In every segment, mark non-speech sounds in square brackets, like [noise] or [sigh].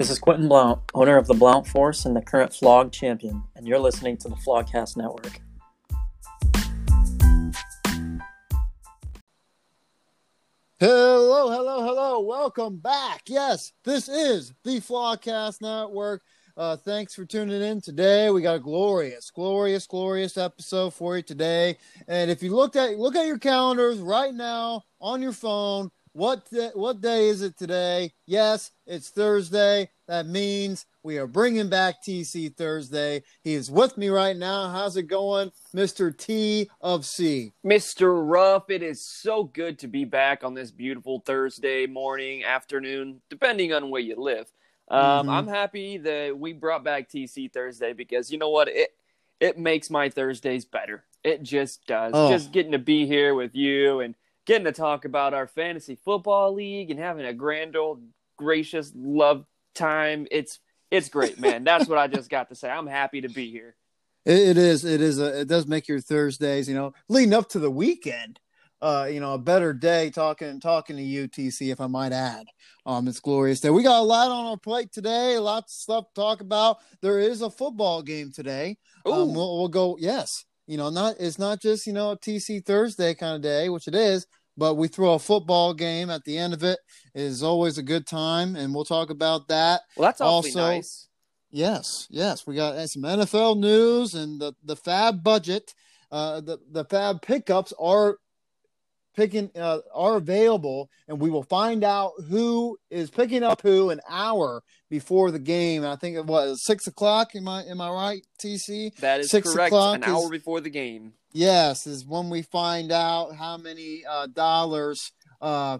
This is Quentin Blount, owner of the Blount Force and the current Flog champion, and you're listening to the Flogcast Network. Hello, hello, hello. Welcome back. Yes, this is the Flogcast Network. Uh, thanks for tuning in today. We got a glorious, glorious, glorious episode for you today. And if you looked at look at your calendars right now on your phone, what what day is it today? Yes, it's Thursday. That means we are bringing back TC Thursday. He is with me right now. How's it going, Mr. T of C? Mr. Ruff, it is so good to be back on this beautiful Thursday morning, afternoon, depending on where you live. Um, mm-hmm. I'm happy that we brought back TC Thursday because you know what? It it makes my Thursdays better. It just does. Oh. Just getting to be here with you and getting to talk about our fantasy football league and having a grand old gracious love time. It's it's great, man. That's what I just got to say. I'm happy to be here. it is. It is. A, it does make your Thursdays, you know, leading up to the weekend. Uh, you know, a better day talking talking to you, TC, if I might add. Um, it's glorious day. We got a lot on our plate today, lots of stuff to talk about. There is a football game today. Um, we'll, we'll go. Yes, you know, not it's not just you know a TC Thursday kind of day, which it is, but we throw a football game at the end of it. It is always a good time, and we'll talk about that. Well, that's also nice. Yes, yes, we got some NFL news and the the Fab budget. Uh, the the Fab pickups are picking uh, are available, and we will find out who is picking up who an hour before the game. I think it was six o'clock. Am I am I right, TC? That is six correct. O'clock an hour is, before the game. Yes, is when we find out how many uh, dollars uh,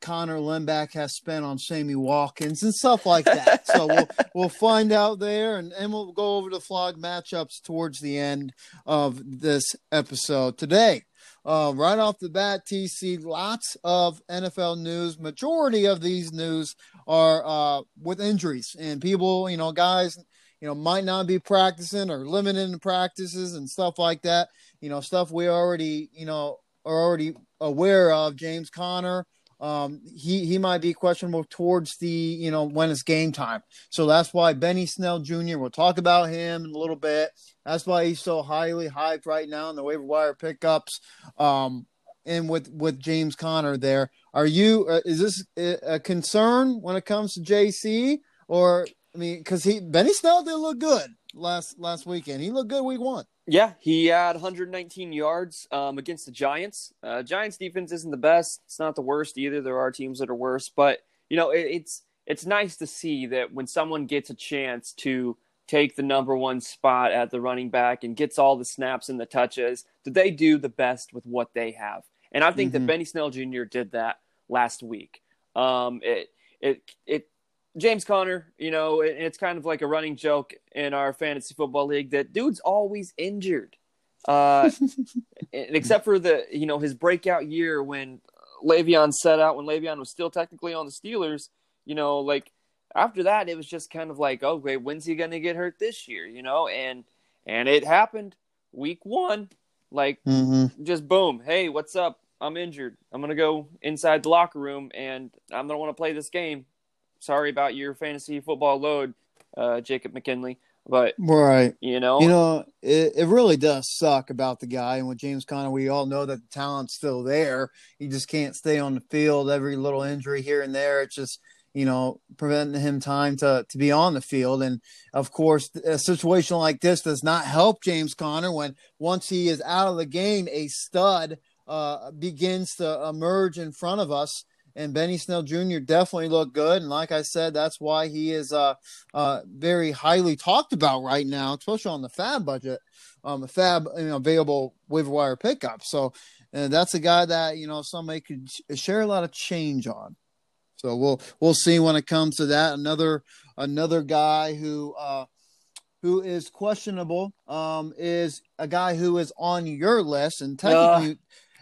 Connor Limback has spent on Sammy Watkins and stuff like that. [laughs] so we'll we'll find out there, and, and we'll go over the flog matchups towards the end of this episode today. Uh, right off the bat, TC, lots of NFL news. Majority of these news are uh, with injuries and people, you know, guys, you know, might not be practicing or limited in practices and stuff like that. You know, stuff we already, you know, are already aware of. James Conner, um, he he might be questionable towards the you know when it's game time. So that's why Benny Snell Jr. We'll talk about him in a little bit. That's why he's so highly hyped right now in the waiver wire pickups. Um, and with with James Conner there, are you uh, is this a concern when it comes to JC or I mean because he Benny Snell did look good last last weekend. He looked good week one. Yeah, he had 119 yards um, against the Giants. Uh, Giants defense isn't the best. It's not the worst either. There are teams that are worse, but you know it, it's it's nice to see that when someone gets a chance to take the number one spot at the running back and gets all the snaps and the touches, that they do the best with what they have. And I think mm-hmm. that Benny Snell Jr. did that last week. Um, it it it James Conner, you know, it, it's kind of like a running joke in our fantasy football league that dude's always injured. Uh, [laughs] except for the you know his breakout year when Le'Veon set out when Le'Veon was still technically on the Steelers. You know, like after that, it was just kind of like, oh okay, when's he gonna get hurt this year? You know, and and it happened week one, like mm-hmm. just boom, hey, what's up? I'm injured. I'm gonna go inside the locker room, and I'm gonna want to play this game. Sorry about your fantasy football load, uh, Jacob McKinley. But right, you know, you know, it, it really does suck about the guy. And with James Conner, we all know that the talent's still there. He just can't stay on the field. Every little injury here and there, it's just you know, preventing him time to to be on the field. And of course, a situation like this does not help James Conner when once he is out of the game, a stud uh, begins to emerge in front of us. And Benny Snell Jr. definitely looked good, and like I said, that's why he is uh, uh, very highly talked about right now, especially on the Fab budget, um, Fab you know, available waiver wire pickup. So uh, that's a guy that you know somebody could share a lot of change on. So we'll we'll see when it comes to that. Another another guy who uh, who is questionable um, is a guy who is on your list, and technically,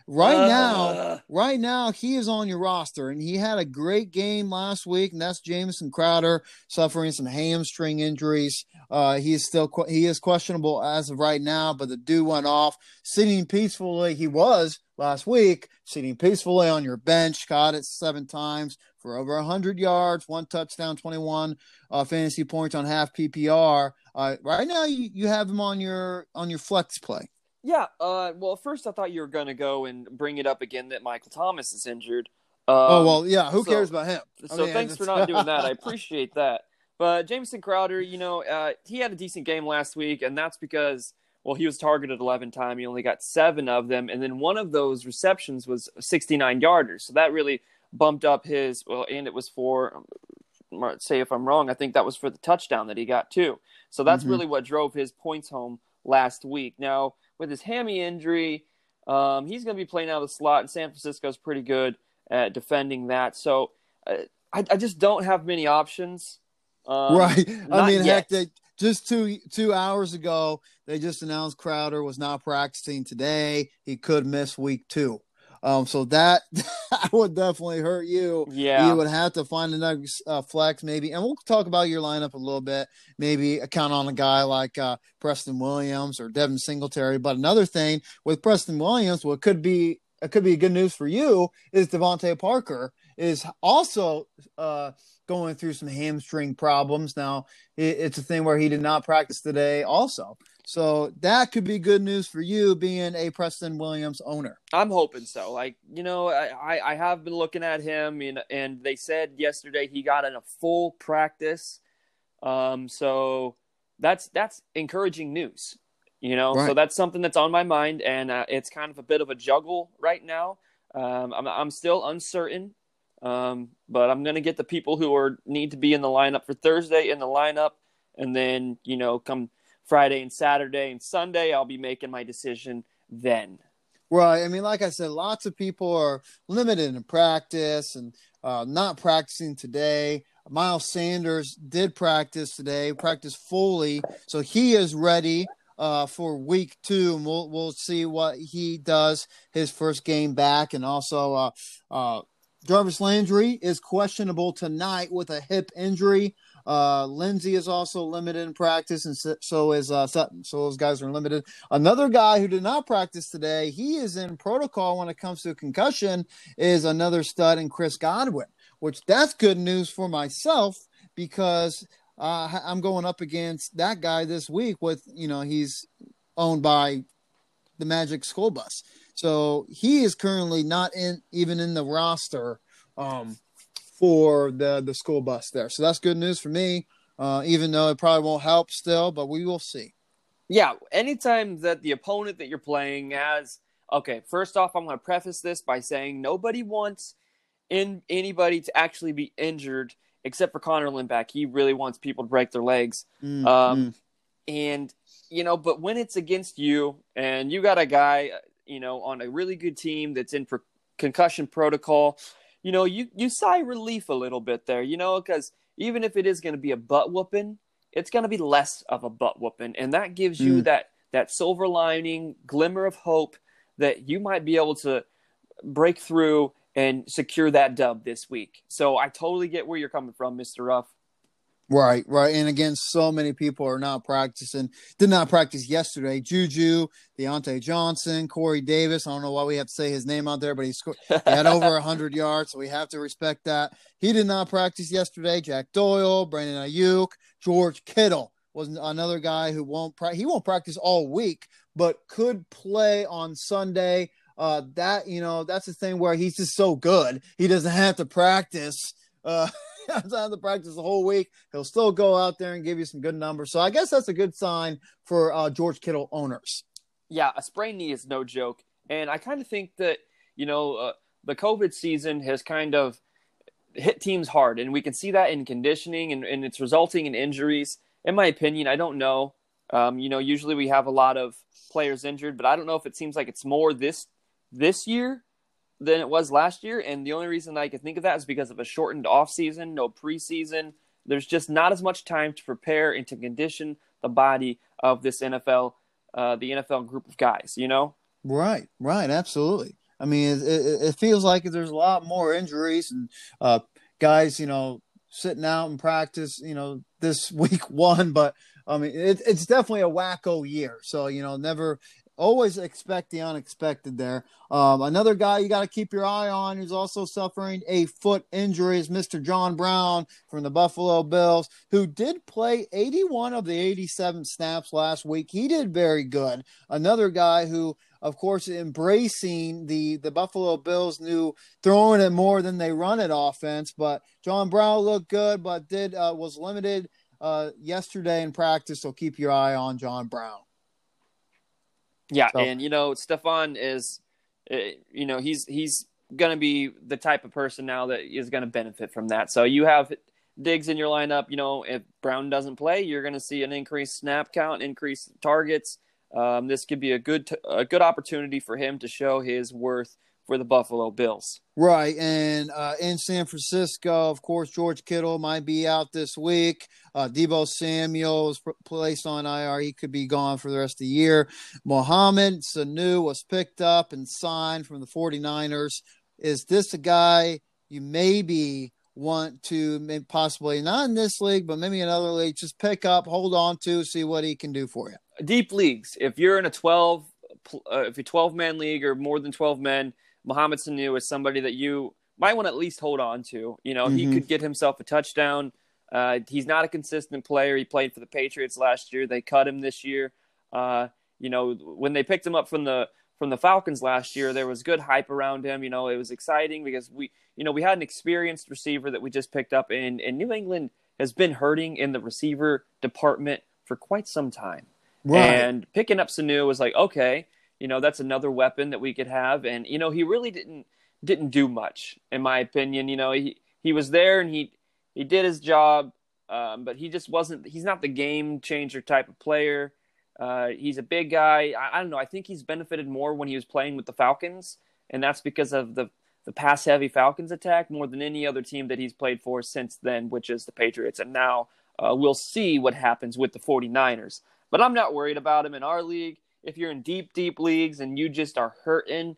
right Uh. now, right now he is on your roster, and he had a great game last week, and that's Jamison Crowder suffering some hamstring injuries. Uh, he is still he is questionable as of right now, but the dude went off sitting peacefully. He was last week sitting peacefully on your bench, caught it seven times for over hundred yards, one touchdown, twenty one uh, fantasy points on half PPR. Uh, right now, you, you have him on your on your flex play. Yeah. Uh, well, first I thought you were going to go and bring it up again that Michael Thomas is injured. Um, oh well, yeah. Who so- cares about him? I So mean, thanks for not doing that. I [laughs] appreciate that. But Jamison Crowder, you know, uh, he had a decent game last week, and that's because, well, he was targeted 11 times. He only got seven of them, and then one of those receptions was 69 yarders. So that really bumped up his. Well, and it was for, um, say if I'm wrong, I think that was for the touchdown that he got too. So that's Mhm. really what drove his points home last week. Now with his hammy injury, um, he's going to be playing out of the slot, and San Francisco's pretty good at defending that. So uh, I, I just don't have many options. Um, right. I mean, yet. heck, they just two two hours ago they just announced Crowder was not practicing today. He could miss week two. Um, so that [laughs] that would definitely hurt you. Yeah. You would have to find another uh, flex, maybe, and we'll talk about your lineup a little bit. Maybe count on a guy like uh, Preston Williams or Devin Singletary. But another thing with Preston Williams, what could be it could be good news for you is DeVante Parker is also uh, going through some hamstring problems. Now it, it's a thing where he did not practice today, also. So that could be good news for you, being a Preston Williams owner. I'm hoping so. Like you know, I, I- have been looking at him, and and they said yesterday he got in a full practice. Um, so that's that's encouraging news. You know, so that's something that's on my mind, and uh, it's kind of a bit of a juggle right now. Um, I'm I'm still uncertain, um, but I'm gonna get the people who are need to be in the lineup for Thursday in the lineup, and then you know, come Friday and Saturday and Sunday, I'll be making my decision then. Right. I mean, like I said, lots of people are limited in practice and uh, not practicing today. Miles Sanders did practice today, practice fully, so he is ready uh, for week two, and we'll we'll see what he does his first game back, and also uh, uh, Jarvis Landry is questionable tonight with a hip injury. Uh, Lindsay is also limited in practice, and so, is uh, Sutton. So those guys are limited. Another guy who did not practice today, he is in protocol when it comes to concussion, is another stud in Chris Godwin, which that's good news for myself because uh, I'm going up against that guy this week with, you know, he's owned by the Magic School Bus. So he is currently not in even in the roster um, for the the school bus there. So that's good news for me. Uh, even though it probably won't help still, but we will see. Yeah, anytime that the opponent that you're playing has okay, first off, I'm going to preface this by saying nobody wants in anybody to actually be injured except for Connor Lindback. He really wants people to break their legs. Mm, Um, mm. And you know, but when it's against you and you got a guy, you know, on a really good team that's in pro- concussion protocol, you know, you you sigh relief a little bit there, you know, because even if it is going to be a butt whooping, it's going to be less of a butt whooping, and that gives you Mm. that that silver lining, glimmer of hope that you might be able to break through and secure that dub this week. So I totally get where you're coming from, Mister Ruff. Right, right. And again, so many people are not practicing, did not practice yesterday. Juju, Diontae Johnson, Corey Davis. I don't know why we have to say his name out there, but he, scored, he had over 100 [laughs] yards, so we have to respect that. He did not practice yesterday. Jack Doyle, Brandon Aiyuk, George Kittle was another guy who won't pra- he won't practice all week, but could play on Sunday. Uh, that you know, that's the thing where he's just so good, he doesn't have to practice. Uh, [laughs] doesn't have to practice the whole week. He'll still go out there and give you some good numbers. So I guess that's a good sign for uh, George Kittle owners. yeah, a sprained knee is no joke. And I kind of think that, you know, uh, the COVID season has kind of hit teams hard. And we can see that in conditioning and, and it's resulting in injuries. In my opinion, I don't know. Um, you know, usually we have a lot of players injured, but I don't know if it seems like it's more this this year than it was last year. And the only reason I can think of that is because of a shortened off season, no preseason. There's just not as much time to prepare and to condition the body of this NFL, uh, the NFL group of guys. You know, Right, right, absolutely. I mean, it, it, it feels like there's a lot more injuries and uh, guys, you know, sitting out in practice, you know, this [laughs] week one. But I mean, it, it's definitely a wacko year. So you know, never always expect the unexpected there. Um, another guy you got to keep your eye on who's also suffering a foot injury is Mr. John Brown from the Buffalo Bills, who did play 81 of the 87 snaps last week. He did very good. Another guy who, of course, embracing the, the Buffalo Bills new throwing it more than they run it offense. But John Brown looked good, but did uh, was limited uh, yesterday in practice. So keep your eye on John Brown. Yeah, so. and you know, Stefon is, eh, you know, he's he's going to be the type of person now that is going to benefit from that. So you have Diggs in your lineup. You know, if Brown doesn't play, you're going to see an increased snap count, increased targets. Um, this could be a good t- a good opportunity for him to show his worth for the Buffalo Bills. Right. And uh, in San Francisco, of course, George Kittle might be out this week. Uh, Deebo Samuel was placed on IR. He could be gone for the rest of the year. Mohamed Sanu was picked up and signed from the 49ers. Is this a guy you maybe want to possibly, not in this league, but maybe another league, just pick up, hold on to, see what he can do for you? Deep leagues. If you're in a 12, uh, if you're 12 man league or more than 12 men, Mohamed Sanu is somebody that you might want to at least hold on to. You know, mm-hmm. he could get himself a touchdown. Uh, he's not a consistent player. He played for the Patriots last year. They cut him this year. Uh, you know, when they picked him up from the from the Falcons last year, there was good hype around him. You know, it was exciting because we, you know, we had an experienced receiver that we just picked up, and, and New England has been hurting in the receiver department for quite some time. Right. And picking up Sanu was like, okay, you know that's another weapon that we could have. And you know he really didn't didn't do much in my opinion. You know he he was there and he he did his job um, but he just wasn't he's not the game changer type of player. Uh, he's a big guy. I, I, don't know. I think he's benefited more when he was playing with the falcons and that's because of the the pass heavy falcons attack more than any other team that he's played for since then which is the patriots. And now uh, we'll see what happens with the 49ers. But i'm not worried about him in our league if you're in deep, deep leagues and you just are hurting,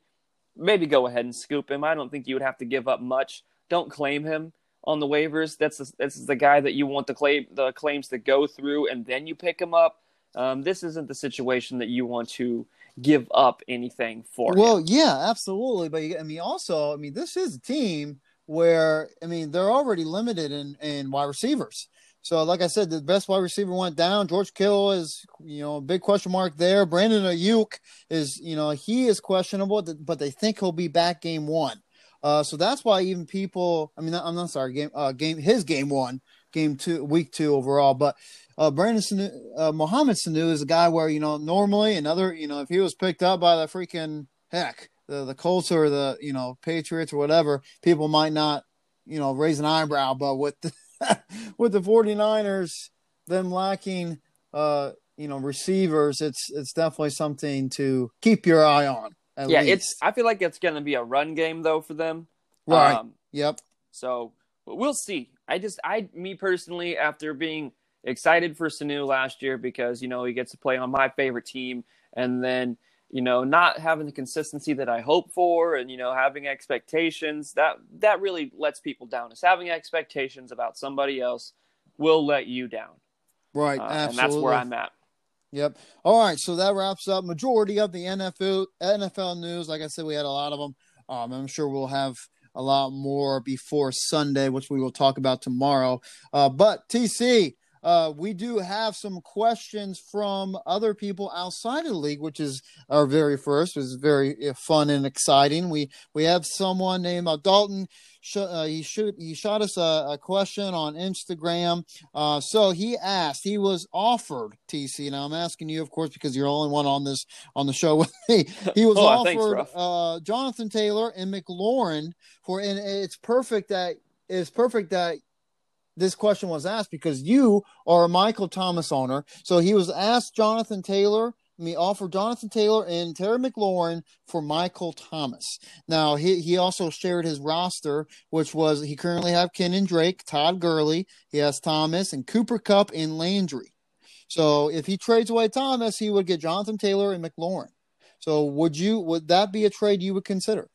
maybe go ahead and scoop him. I don't think you would have to give up much. Don't claim him on the waivers. That's the, that's the guy that you want the claim the claims to go through, and then you pick him up. Um, this isn't the situation that you want to give up anything for. Well, him. yeah, absolutely. But I mean, also, I mean, this is a team where I mean they're already limited in in wide receivers. So, like I said, the best wide receiver went down. George Kittle is, you know, a big question mark there. Brandon Aiyuk is, you know, he is questionable, but they think he'll be back game one. Uh, so that's why even people, I mean, I'm not sorry, game, uh, game, his game one, game two, week two overall. But uh, Brandon Sanu, uh, Mohamed Sanu is a guy where you know normally another, you know, if he was picked up by the freaking heck, the the Colts or the you know Patriots or whatever, people might not, you know, raise an eyebrow. But with the, [laughs] with the 49ers, them lacking, uh, you know, receivers, it's it's definitely something to keep your eye on. yeah, least. it's. I feel like it's going to be a run game though for them. Right. Um, yep. So we'll see. I just, I, me personally, after being excited for Sanu last year because you know he gets to play on my favorite team, and then you know not having the consistency that I hope for and you know having expectations that that really lets people down is having expectations about somebody else will let you down right uh, and that's where I'm at Yep. All right. So that wraps up majority of the NFL NFL news. Like I said, we had a lot of them. Um, I'm sure we'll have a lot more before Sunday, which we will talk about tomorrow. Uh, but TC, uh, we do have some questions from other people outside of the league, which is our very first. is very uh, fun and exciting. We we have someone named uh, Dalton. Uh, he shoot he shot us a, a question on Instagram. Uh, so he asked. He was offered TC. Now I'm asking you, of course, because you're the only one on this on the show [laughs] with me. He was [laughs] oh, offered thanks, uh, Jonathan Taylor and McLaurin for, and it's perfect that it's perfect that this question was asked because you are a Michael Thomas owner. So he was asked Jonathan Taylor. Me offer Jonathan Taylor and Terry McLaurin for Michael Thomas. Now he he also shared his roster, which was he currently have Kenyan Drake, Todd Gurley, he has Thomas and Cooper Kupp and Landry. So if he trades away Thomas, he would get Jonathan Taylor and McLaurin. So would you would that be a trade you would consider?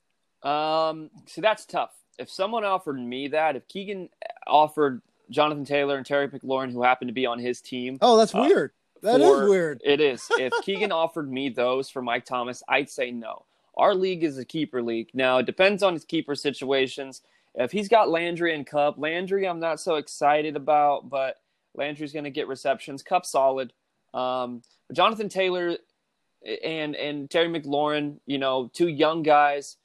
Um, see, that's tough. If someone offered me that, if Keegan offered Jonathan Taylor and Terry McLaurin, who happened to be on his team, Oh, that's Uh, weird. That is weird. It is. [laughs] If Keegan offered me those for Mike Thomas, I'd say no. Our league is a keeper league. Now, it depends on his keeper situations. If he's got Landry and Kupp, Landry I'm not so excited about, but Landry's going to get receptions. Kupp solid. Um, but Jonathan Taylor and and Terry McLaurin, you know, two young guys.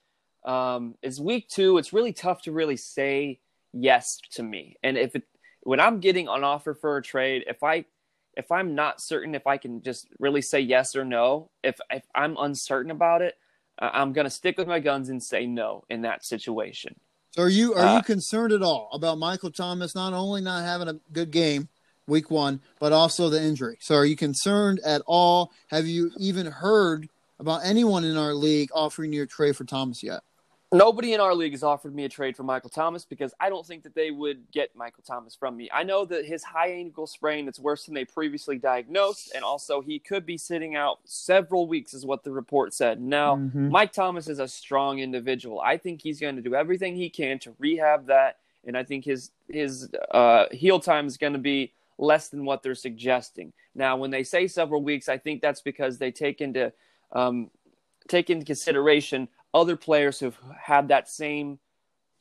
Um, it's week two. It's really tough to really say yes to me. And if it when I'm getting an offer for a trade, if I if I'm not certain if I can just really say yes or no, if if I'm uncertain about it, I'm gonna stick with my guns and say no in that situation. So are you are Uh, you concerned at all about Michael Thomas not only not having a good game week one, but also the injury? So are you concerned at all? Have you even heard about anyone in our league offering you a trade for Thomas yet? Nobody in our league has offered me a trade for Michael Thomas because I don't think that they would get Michael Thomas from me. I know that his high ankle sprain that's worse than they previously diagnosed, and also he could be sitting out several weeks, is what the report said. Now, Mhm. Mike Thomas is a strong individual. I think he's going to do everything he can to rehab that, and I think his his uh, heal time is going to be less than what they're suggesting. Now, when they say several weeks, I think that's because they take into um, take into consideration other players who've had that same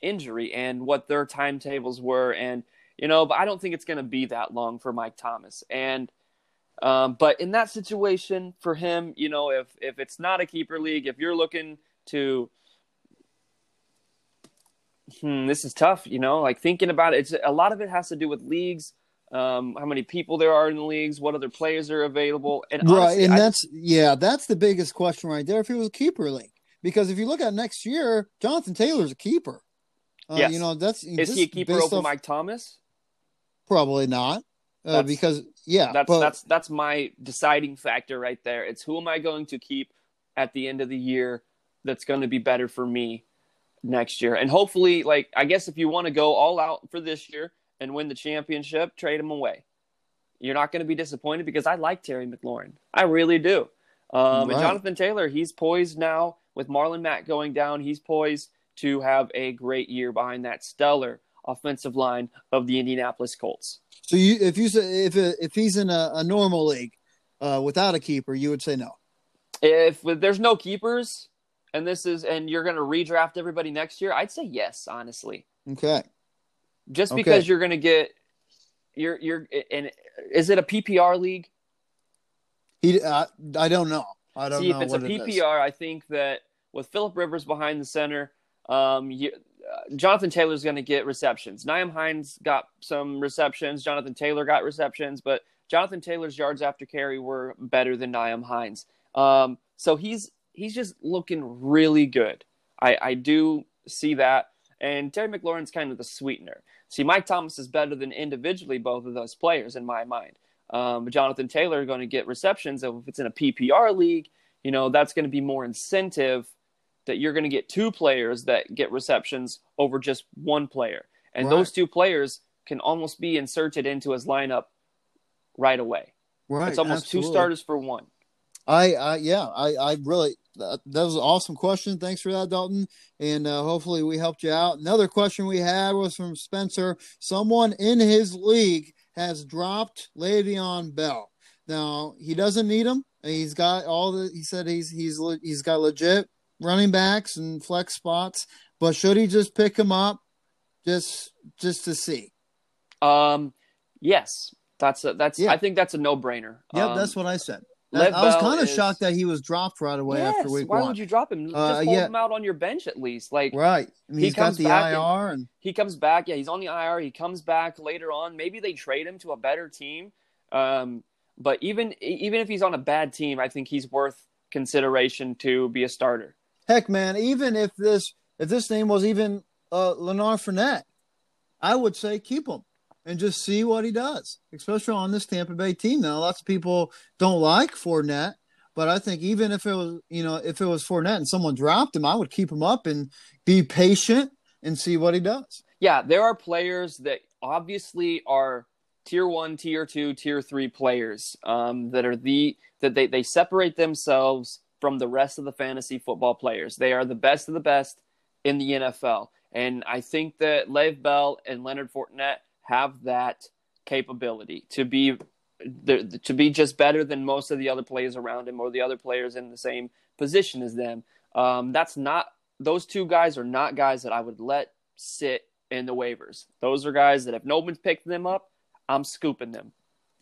injury and what their timetables were, and you know, but I don't think it's going to be that long for Mike Thomas. And um, but in that situation for him, you know, if if it's not a keeper league, if you're looking to Hmm, this is tough, you know. Like thinking about it, it's a lot of it has to do with leagues, um, how many people there are in the leagues, what other players are available, and right, and I- that's yeah, that's the biggest question right there. If it was a keeper league, because if you look at next year, Jonathan Taylor's a keeper. Uh, Yes. You know that's is he a keeper over off- Mike Thomas? Probably not, uh, because yeah, That's but, that's that's my deciding factor right there. It's who am I going to keep at the end of the year that's going to be better for me next year, and hopefully, like I guess if you want to go all out for this year and win the championship, trade him away. You're not going to be disappointed because I like Terry McLaurin. I really do. Um, Right. And Jonathan Taylor, he's poised now with Marlon Mack going down. He's poised to have a great year behind that stellar offensive line of the Indianapolis Colts. So you, if you say if if he's in a, a normal league uh, without a keeper, you would say no. If there's no keepers and this is and you're going to redraft everybody next year, I'd say yes, honestly. Okay. Just Okay. because you're going to get you're you're and is it a PPR league? He, uh, I don't know. I don't See, know if it's a what it. PPR, I think that with Philip Rivers behind the center, um, you, uh, Jonathan Taylor's going to get receptions. Nyheim Hines got some receptions. Jonathan Taylor got receptions, but Jonathan Taylor's yards after carry were better than Nyheim Hines. Um, so he's he's just looking really good. I, I do see that. And Terry McLaurin's kind of the sweetener. See, Mike Thomas is better than individually both of those players in my mind. Um, Jonathan Taylor are going to get receptions. If it's in a PPR league, you know, that's going to be more incentive that you're going to get two players that get receptions over just one player. And Right. those two players can almost be inserted into his lineup right away. Right. it's almost two starters for one. I, I, yeah, I, I really, that, that was an awesome question. Thanks for that, Dalton. And uh, hopefully we helped you out. Another question we had was from Spencer. Someone in his league has dropped Le'Veon Bell. Now he doesn't need him. He's got all the. He said he's he's he's got legit running backs and flex spots. But should he just pick him up, just just to see? Um, yes, that's a, that's. Yeah. I think that's a no brainer. Yep, um, that's what I said. Lev I was kind of is- shocked that he was dropped right away Yes, after week why one. would you drop him? Just Uh, hold yeah. him out on your bench at least. Like Right. I mean, He he's got comes the back IR and- and he comes back. Yeah, he's on the IR. He comes back later on. Maybe they trade him to a better team. Um, but even even if he's on a bad team, I think he's worth consideration to be a starter. Heck, man, even if this if this name was even uh, Leonard Fournette, I would say keep him and just see what he does, especially on this Tampa Bay team. Now, lots of people don't like Fournette, but I think even if it was you know if it was Fournette and someone dropped him, I would keep him up and be patient and see what he does. Yeah, there are players that obviously are tier one, tier two, tier three players um, that are the that they, they separate themselves from the rest of the fantasy football players. They are the best of the best in the NFL. And I think that Lev Bell and Leonard Fournette have that capability to be to be just better than most of the other players around him or the other players in the same position as them. Um, that's not those two guys are not guys that I would let sit in the waivers. Those are guys that if no one's picked them up, I'm scooping them.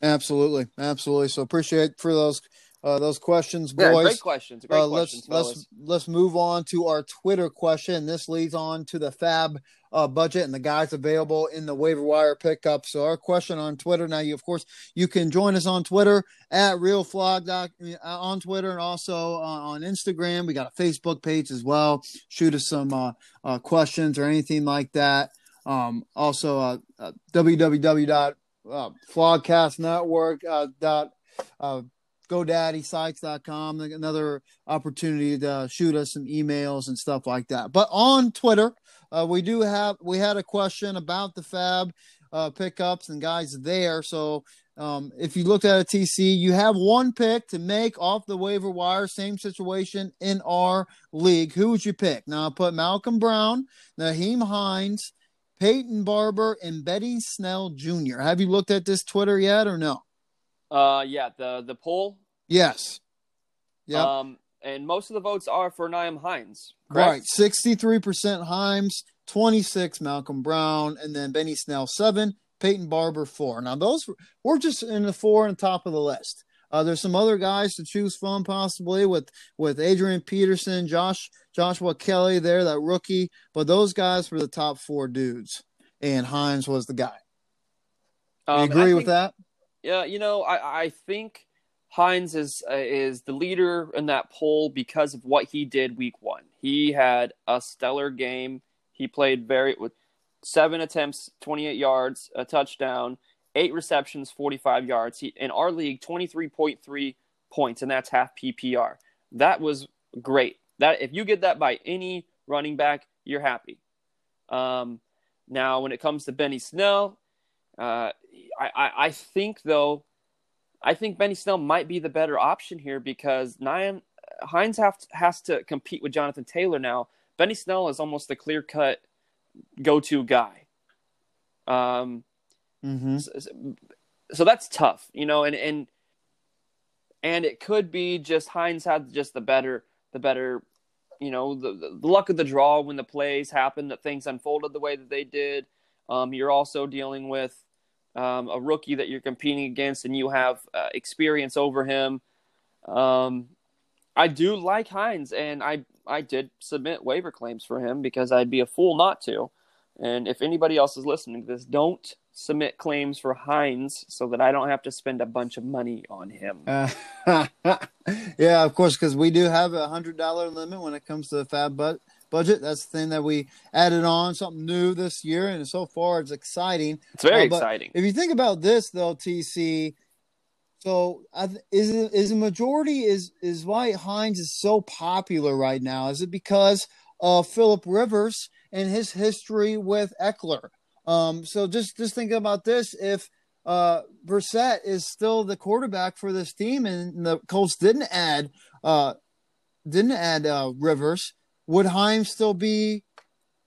Absolutely, absolutely. So appreciate for those uh, those questions, boys. Yeah, great questions. Great uh, questions. Let's let's let's move on to our Twitter question. This leads on to the Fab uh, budget and the guys available in the waiver wire pickup. So our question on Twitter now, you of course you can join us on Twitter at RealFlog uh, on Twitter and also uh, on Instagram. We got a Facebook page as well. Shoot us some uh, uh, questions or anything like that. Um, also, uh, uh, www.flogcastnetwork dot GoDaddySites.com, another opportunity to shoot us some emails and stuff like that. But on Twitter, uh, we do have we had a question about the Fab uh, pickups and guys there. So um, if you looked at a TC, you have one pick to make off the waiver wire. Same situation in our league. Who would you pick? Now I put Malcolm Brown, Nyheim Hines, Peyton Barber, and Benny Snell Jr. Have you looked at this Twitter yet or no? Uh, yeah, the the poll. Yes. Yeah. Um, and most of the votes are for Nyheim Hines. Correct? Right, sixty-three percent Hines, twenty-six Malcolm Brown, and then Benny Snell seven, Peyton Barber four. Now those we're just in the four and top of the list. Uh, there's some other guys to choose from, possibly with with Adrian Peterson, Josh Joshua Kelly there, that rookie. But those guys were the top four dudes, and Hines was the guy. Um, you agree think, with that? Yeah, you know, I, I think Hines is uh, is the leader in that poll because of what he did week one. He had a stellar game. He played very with seven attempts, 28 yards, a touchdown, eight receptions, 45 yards. He, in our league, 23.3 points, and that's half PPR. That was great. That if you get that by any running back, you're happy. Um, now, when it comes to Benny Snell, uh, I, I, I think though, I think Benny Snell might be the better option here because Nyheim Hines have to, has to compete with Jonathan Taylor now. Benny Snell is almost the clear cut go to guy. Um, mm-hmm. so, so, that's tough, you know, and and and it could be just Hines had just the better the better, you know, the, the luck of the draw when the plays happened that things unfolded the way that they did. Um, you're also dealing with um, a rookie that you're competing against, and you have uh, experience over him. Um, I do like Hines, and I I did submit waiver claims for him because I'd be a fool not to. And if anybody else is listening to this, don't submit claims for Hines so that I don't have to spend a bunch of money on him. Uh, [laughs] yeah, of course, because we do have a hundred dollar limit when it comes to the fab but budget. That's the thing that we added on, something new this year, and so far it's exciting. It's very uh, exciting. If you think about this, though, TC, so is is the majority is is why Hines is so popular right now? Is it because of Philip Rivers and his history with Ekeler? Um, so just just think about this: if uh, Brissett is still the quarterback for this team, and the Colts didn't add uh, didn't add uh, Rivers, would Hines still be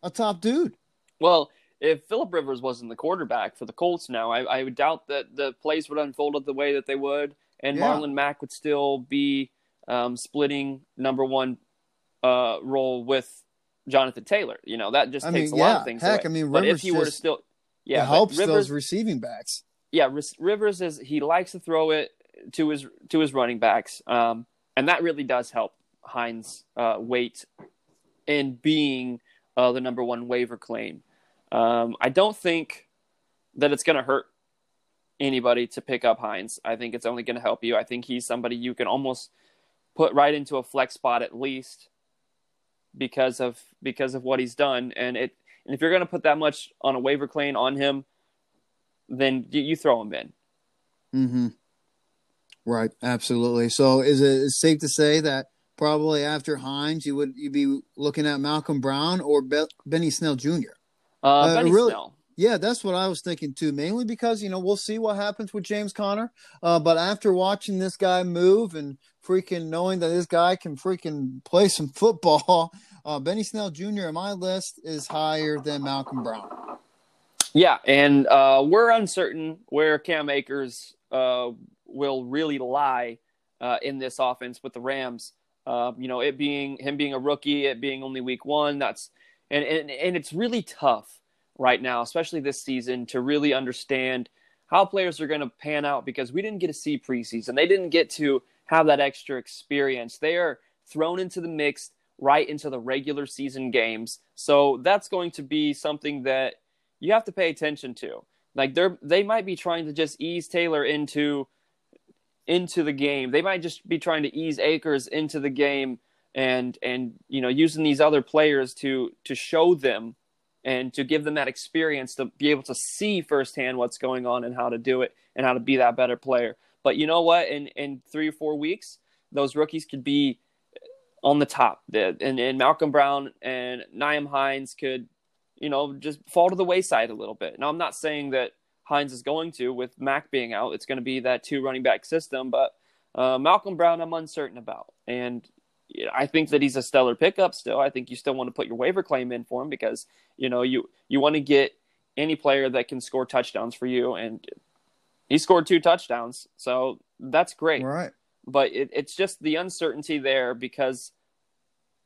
a top dude? Well, if Philip Rivers wasn't the quarterback for the Colts now, I, I would doubt that the plays would unfold the way that they would, and yeah. Marlon Mack would still be um, splitting number one uh, role with Jonathan Taylor. You know that just I takes mean, a yeah, lot of things heck, away. I mean, Rivers but if he were to still, yeah, helps Rivers, those receiving backs. Yeah, Rivers is he likes to throw it to his to his running backs, um, and that really does help Hines' uh, weight in being uh, the number one waiver claim. Um, I don't think that it's going to hurt anybody to pick up Hines. I think it's only going to help you. I think he's somebody you can almost put right into a flex spot at least because of because of what he's done. And it and if you're going to put that much on a waiver claim on him, then you, you throw him in. Mm-hmm. Right. Absolutely. So is it safe to say that probably after Hines, you would you be looking at Malcolm Brown or Be- Benny Snell Jr. Uh, uh, Benny really, Snell. Yeah, that's what I was thinking too. Mainly because you know we'll see what happens with James Conner. Uh, but after watching this guy move and freaking knowing that this guy can freaking play some football, [laughs] uh, Benny Snell Jr. on my list is higher than Malcolm Brown. Yeah, and uh, we're uncertain where Cam Akers uh, will really lie uh, in this offense with the Rams. Uh, you know, it being him being a rookie, it being only week one. That's and and, and it's really tough right now, especially this season, to really understand how players are going to pan out because we didn't get to see preseason. They didn't get to have that extra experience. They are thrown into the mix right into the regular season games. So that's going to be something that you have to pay attention to. Like they're they might be trying to just ease Taylor into into the game. They might just be trying to ease Akers into the game and and you know using these other players to to show them and to give them that experience to be able to see firsthand what's going on and how to do it and how to be that better player. But you know what? In in three or four weeks, those rookies could be on the top. And, and Malcolm Brown and Nyheim Hines could, you know, just fall to the wayside a little bit. Now, I'm not saying that Hines is going to with Mack being out. It's going to be that two running back system, but uh, Malcolm Brown, I'm uncertain about. And I think that he's a stellar pickup still. I think you still want to put your waiver claim in for him because, you know, you, you want to get any player that can score touchdowns for you. And he scored two touchdowns. So that's great. Right. But it, it's just the uncertainty there because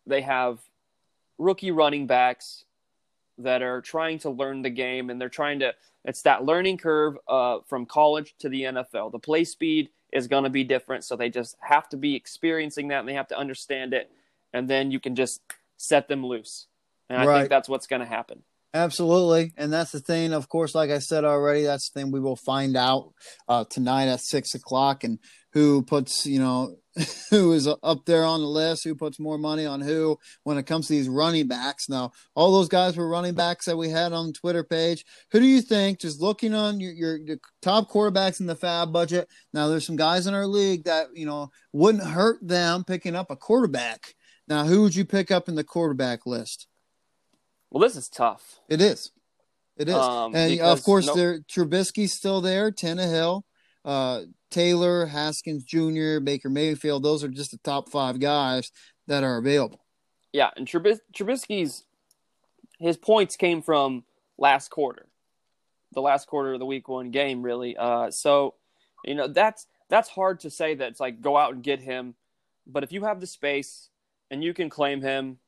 they have rookie running backs that are trying to learn the game and they're trying to it's that learning curve uh, from college to the NFL. The play speed is going to be different, so they just have to be experiencing that and they have to understand it, and then you can just set them loose. And I Right. think that's what's going to happen. Absolutely, and that's the thing. Of course, like I said already, that's the thing we will find out uh, tonight at six o'clock, and who puts you know [laughs] who is up there on the list, who puts more money on who when it comes to these running backs. Now, all those guys were running backs that we had on the Twitter page. Who do you think? Just looking on your, your your top quarterbacks in the fab budget. Now, there's some guys in our league that you know wouldn't hurt them picking up a quarterback. Now, who would you pick up in the quarterback list? Well, this is tough. It is. It is. Um, and of course, no- there Trubisky's still there, Tannehill, uh, Taylor, Haskins Jr., Baker Mayfield. Those are just the top five guys that are available. Yeah, and Trubis- Trubisky's his points came from last quarter, the last quarter of the week one game, really. Uh, so you know that's that's hard to say that it's like go out and get him, but if you have the space and you can claim him,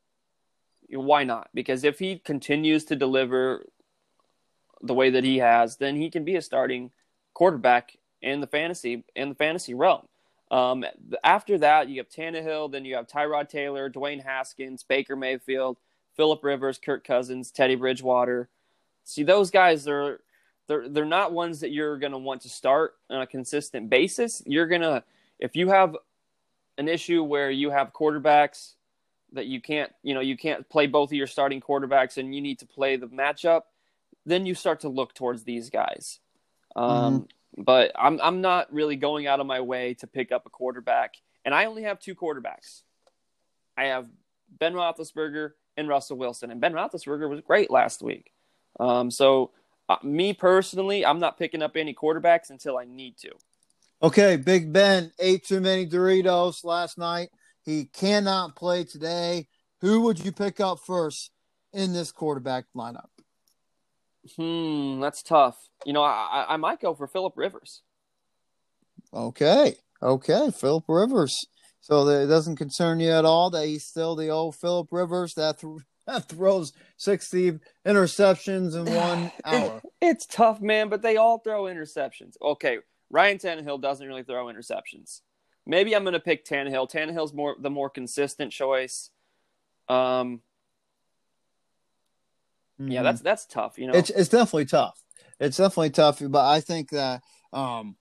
why not? Because if he continues to deliver the way that he has, then he can be a starting quarterback in the fantasy in the fantasy realm. Um, after that, you have Tannehill, then you have Tyrod Taylor, Dwayne Haskins, Baker Mayfield, Philip Rivers, Kirk Cousins, Teddy Bridgewater. See, those guys are they're they're not ones that you're going to want to start on a consistent basis. You're gonna if you have an issue where you have quarterbacks that you can't you know you can't play both of your starting quarterbacks and you need to play the matchup, then you start to look towards these guys. Um, But I'm I'm not really going out of my way to pick up a quarterback, and I only have two quarterbacks. I have Ben Roethlisberger and Russell Wilson, and Ben Roethlisberger was great last week. Um, so uh, me personally, I'm not picking up any quarterbacks until I need to. Okay, Big Ben ate too many Doritos last night. He cannot play today. Who would you pick up first in this quarterback lineup? Hmm, that's tough. You know, I, I- might go for Philip Rivers. Okay, okay, Philip Rivers. So that it doesn't concern you at all that he's still the old Philip Rivers that, th- [laughs] that throws sixty interceptions in one [laughs] hour. It's tough, man, but they all throw interceptions. Okay, Ryan Tannehill doesn't really throw interceptions. Maybe I'm going to pick Tannehill. Tannehill's more the more consistent choice. Um, yeah, Mhm. that's that's tough. You know, it's it's definitely tough. It's definitely tough, but I think that um,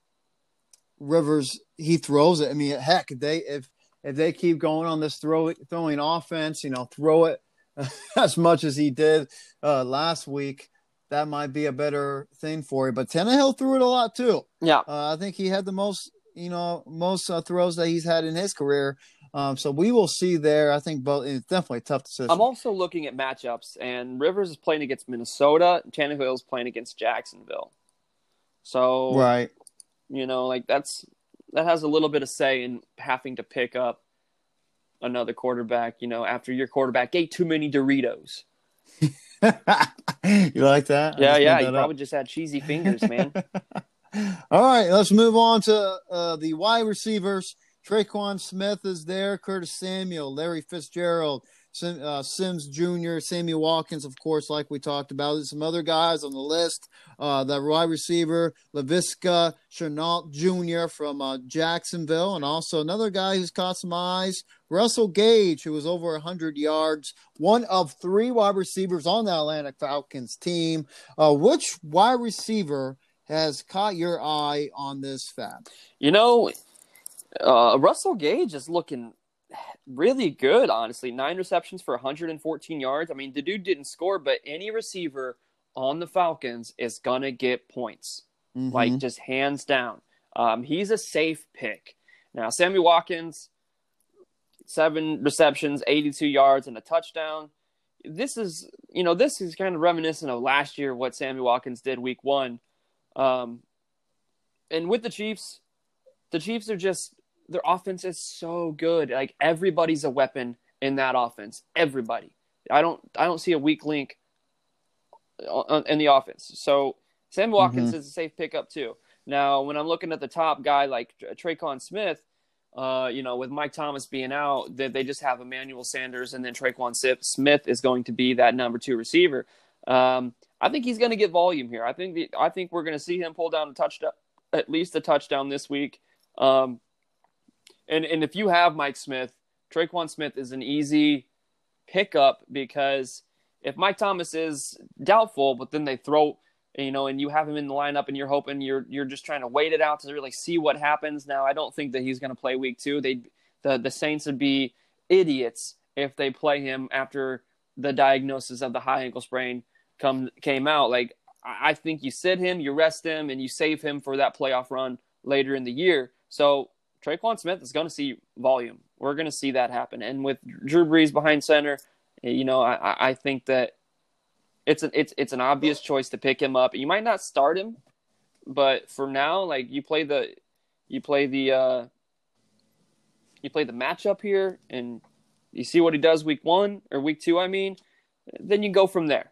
Rivers he throws it. I mean, heck, they if if they keep going on this throw throwing offense, you know, throw it [laughs] as much as he did uh, last week, that might be a better thing for you. But Tannehill threw it a lot too. yeah, Uh, I think he had the most, you know, most uh, throws that he's had in his career. Um, so we will see there. I think both. It's definitely a tough decision. I'm also looking at matchups, and Rivers is playing against Minnesota. Tannehill is playing against Jacksonville. So right. you know, like that's that has a little bit of say in having to pick up another quarterback. You know, after your quarterback ate too many Doritos. [laughs] you like that? Yeah, yeah. You probably just had cheesy fingers, man. [laughs] All right, let's move on to uh, the wide receivers. Tre'Quan Smith is there. Curtis Samuel, Larry Fitzgerald, Sim, uh, Sims Jr., Sammy Watkins, of course, like we talked about. There's some other guys on the list. Uh, the wide receiver, Laviska Shenault Jr. from uh, Jacksonville, and also another guy who's caught some eyes, Russell Gage, who was over 100 yards, one of three wide receivers on the Atlanta Falcons team. Uh, which wide receiver has caught your eye on this fab? You know, uh, Russell Gage is looking really good, honestly. Nine receptions for 114 yards. I mean, the dude didn't score, but any receiver on the Falcons is going to get points, mm-hmm. like just hands down. Um, he's a safe pick. Now, Sammy Watkins, seven receptions, 82 yards, and a touchdown. This is, you know, this is kind of reminiscent of last year, what Sammy Watkins did week one. Um, and with the Chiefs, the Chiefs are just their offense is so good. Like everybody's a weapon in that offense. Everybody. I don't I don't see a weak link in the offense. So Sam Watkins mm-hmm. is a safe pickup too. Now, when I'm looking at the top guy like Tre'Quan Smith, uh, you know, with Mike Thomas being out, they, they just have Emmanuel Sanders, and then Tre'Quan Smith is going to be that number two receiver. Um, I think he's going to get volume here. I think the, I think we're going to see him pull down a touchdown, at least a touchdown this week. Um, and and if you have Mike Smith, Tre'Quan Smith is an easy pickup because if Mike Thomas is doubtful, but then they throw, you know, and you have him in the lineup and you're hoping you're you're just trying to wait it out to really see what happens. Now, I don't think that he's going to play week two. They the the Saints would be idiots if they play him after the diagnosis of the high ankle sprain come came out. Like I think you sit him, you rest him, and you save him for that playoff run later in the year. So Tre'Quan Smith is going to see volume. We're going to see that happen. And with Drew Brees behind center, you know, I, I think that it's an it's it's an obvious choice to pick him up. You might not start him, but for now, like you play the you play the uh, you play the matchup here, and you see what he does week one or week two. I mean, then you go from there.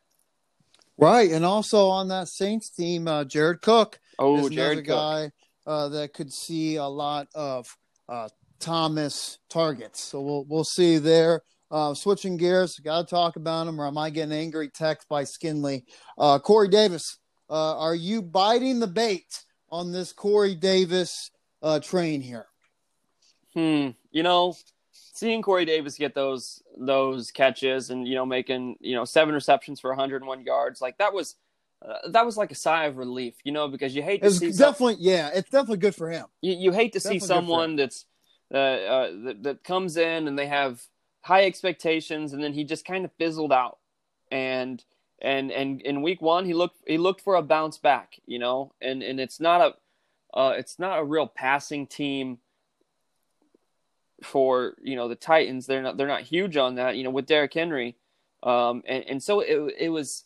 Right, and also on that Saints team, uh, Jared Cook. Oh, is Jared Cook. guy uh, that could see a lot of uh, Thomas targets. So we'll we'll see there. Uh, switching gears, got to talk about him, or am I getting angry text by Skinley? Uh, Corey Davis, uh, are you biting the bait on this Corey Davis uh, train here? Hmm. You know, seeing Corey Davis get those those catches and you know making you know seven receptions for 101 yards, like that was uh, that was like a sigh of relief, you know, because you hate to it's see definitely some, yeah, it's definitely good for him. You, you hate to definitely see someone that's uh, uh, that, that comes in and they have high expectations, and then he just kind of fizzled out. And and and in week one, he looked he looked for a bounce back, you know, and and it's not a uh, it's not a real passing team for you know the Titans. They're not they're not huge on that, you know, with Derrick Henry, um, and and so it it was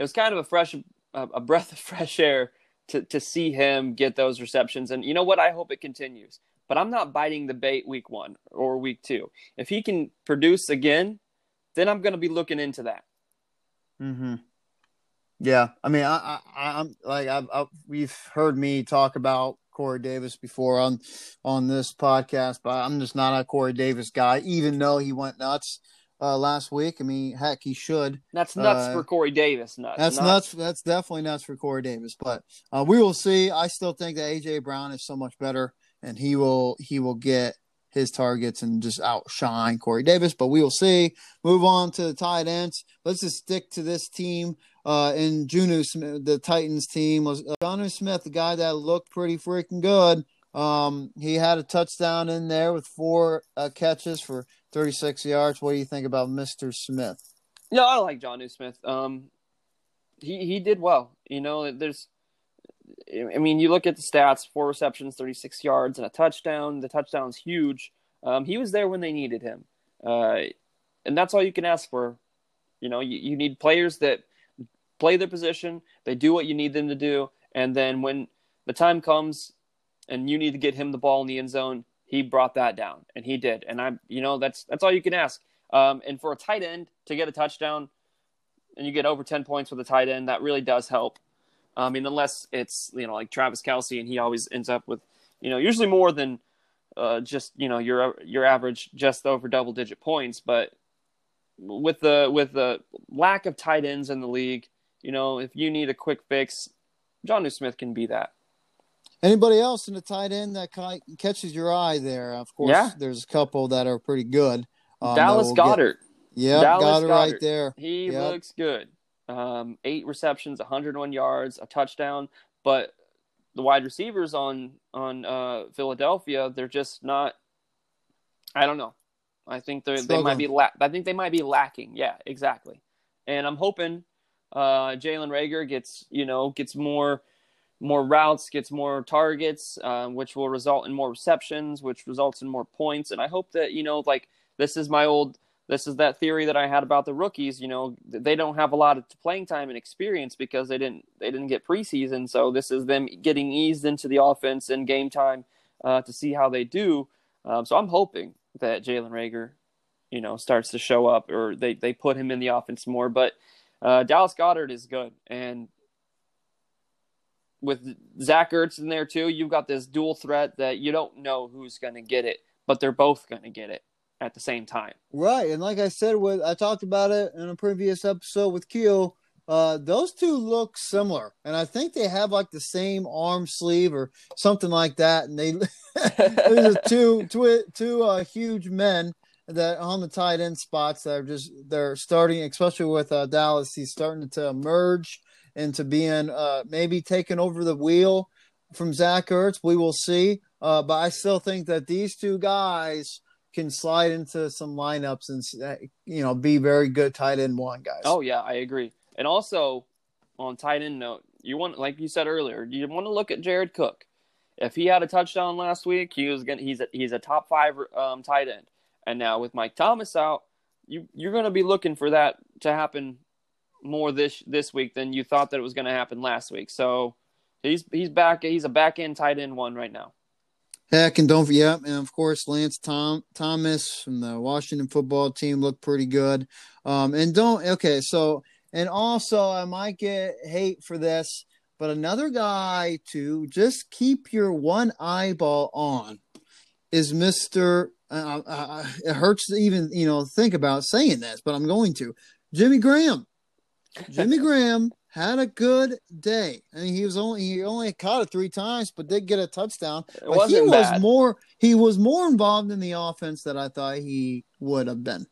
it was kind of a fresh a breath of fresh air to to see him get those receptions. And you know what? I hope it continues. But I'm not biting the bait week one or week two. If he can produce again, then I'm going to be looking into that. Hmm. Yeah. I mean, I, I am like I've, I've, we've heard me talk about Corey Davis before on on this podcast, but I'm just not a Corey Davis guy. Even though he went nuts uh, last week. I mean, heck, he should. That's nuts uh, for Corey Davis. Nuts. That's nuts. That's definitely nuts for Corey Davis. But uh, we will see. I still think that AJ Brown is so much better, and he will he will get his targets and just outshine Corey Davis. But we will see. Move on to the tight ends. Let's just stick to this team. Uh, in Jonnu Smith, the Titans team was uh, Smith, the guy that looked pretty freaking good. Um, he had a touchdown in there with four uh, catches for 36 yards. What do you think about Mr. Smith? Yeah, I like Jonnu Smith. Um, he he did well. You know, there's, I mean, you look at the stats: four receptions, 36 yards, and a touchdown. The touchdown's huge. Um, he was there when they needed him, uh, and that's all you can ask for. You know, you, you need players that play their position, they do what you need them to do, and then when the time comes and you need to get him the ball in the end zone, he brought that down, and he did. And I'm, you know, that's that's all you can ask. Um, and for a tight end to get a touchdown, and you get over ten points with a tight end, that really does help. I mean, unless it's you know like Travis Kelce, and he always ends up with you know usually more than uh, just you know your your average just over double digit points. But with the with the lack of tight ends in the league, you know, if you need a quick fix, Jonnu Smith can be that. Anybody else in the tight end that catches your eye there? Of course, yeah. there's a couple that are pretty good. Um, Dallas we'll. Get... Yeah, Goedert, Goedert right there. He yep. looks good. Um, eight receptions, 101 yards, a touchdown. But the wide receivers on on uh, Philadelphia, they're just not. I don't know. I think they they might be. La- I think they might be lacking. Yeah, exactly. And I'm hoping uh, Jalen Reagor gets you know gets more more routes, gets more targets, uh, which will result in more receptions, which results in more points. And I hope that you know, like this is my old, this is that theory that I had about the rookies. You know, they don't have a lot of playing time and experience because they didn't they didn't get preseason. So this is them getting eased into the offense and game time uh, to see how they do. Um, so I'm hoping that Jalen Reagor, you know, starts to show up or they they put him in the offense more, but. Uh, Dallas Goedert is good, and with Zach Ertz in there too, you've got this dual threat that you don't know who's going to get it, but they're both going to get it at the same time. Right, and like I said, with I talked about it in a previous episode with Keel. Uh, those two look similar, and I think they have like the same arm sleeve or something like that. And they [laughs] these are two two two uh, huge men that on the tight end spots that are just they're starting, especially with uh, Dallas. He's starting to emerge into being uh, maybe taking over the wheel from Zach Ertz. We will see. Uh, but I still think that these two guys can slide into some lineups and uh, you know be very good tight end one guys. Oh yeah, I agree. And also on tight end note, you want like you said earlier, you want to look at Jared Cook. If he had a touchdown last week, he was gonna he's a, he's a top five um, tight end. And now with Mike Thomas out, you you're going to be looking for that to happen more this this week than you thought that it was going to happen last week. So he's he's back. He's a back end tight end one right now. Heck, and don't yeah, and of course Lance Tom Thomas from the Washington football team looked pretty good. Um, and don't okay, so and also I might get hate for this, but another guy to just keep your one eyeball on is Mister. Uh, uh, uh, it hurts to even you know think about saying this, but I'm going to Jimmy Graham. Jimmy Graham had a good day. I mean, he was only he only caught it three times, but did get a touchdown. It wasn't he was bad. more he was more involved in the offense than I thought he would have been,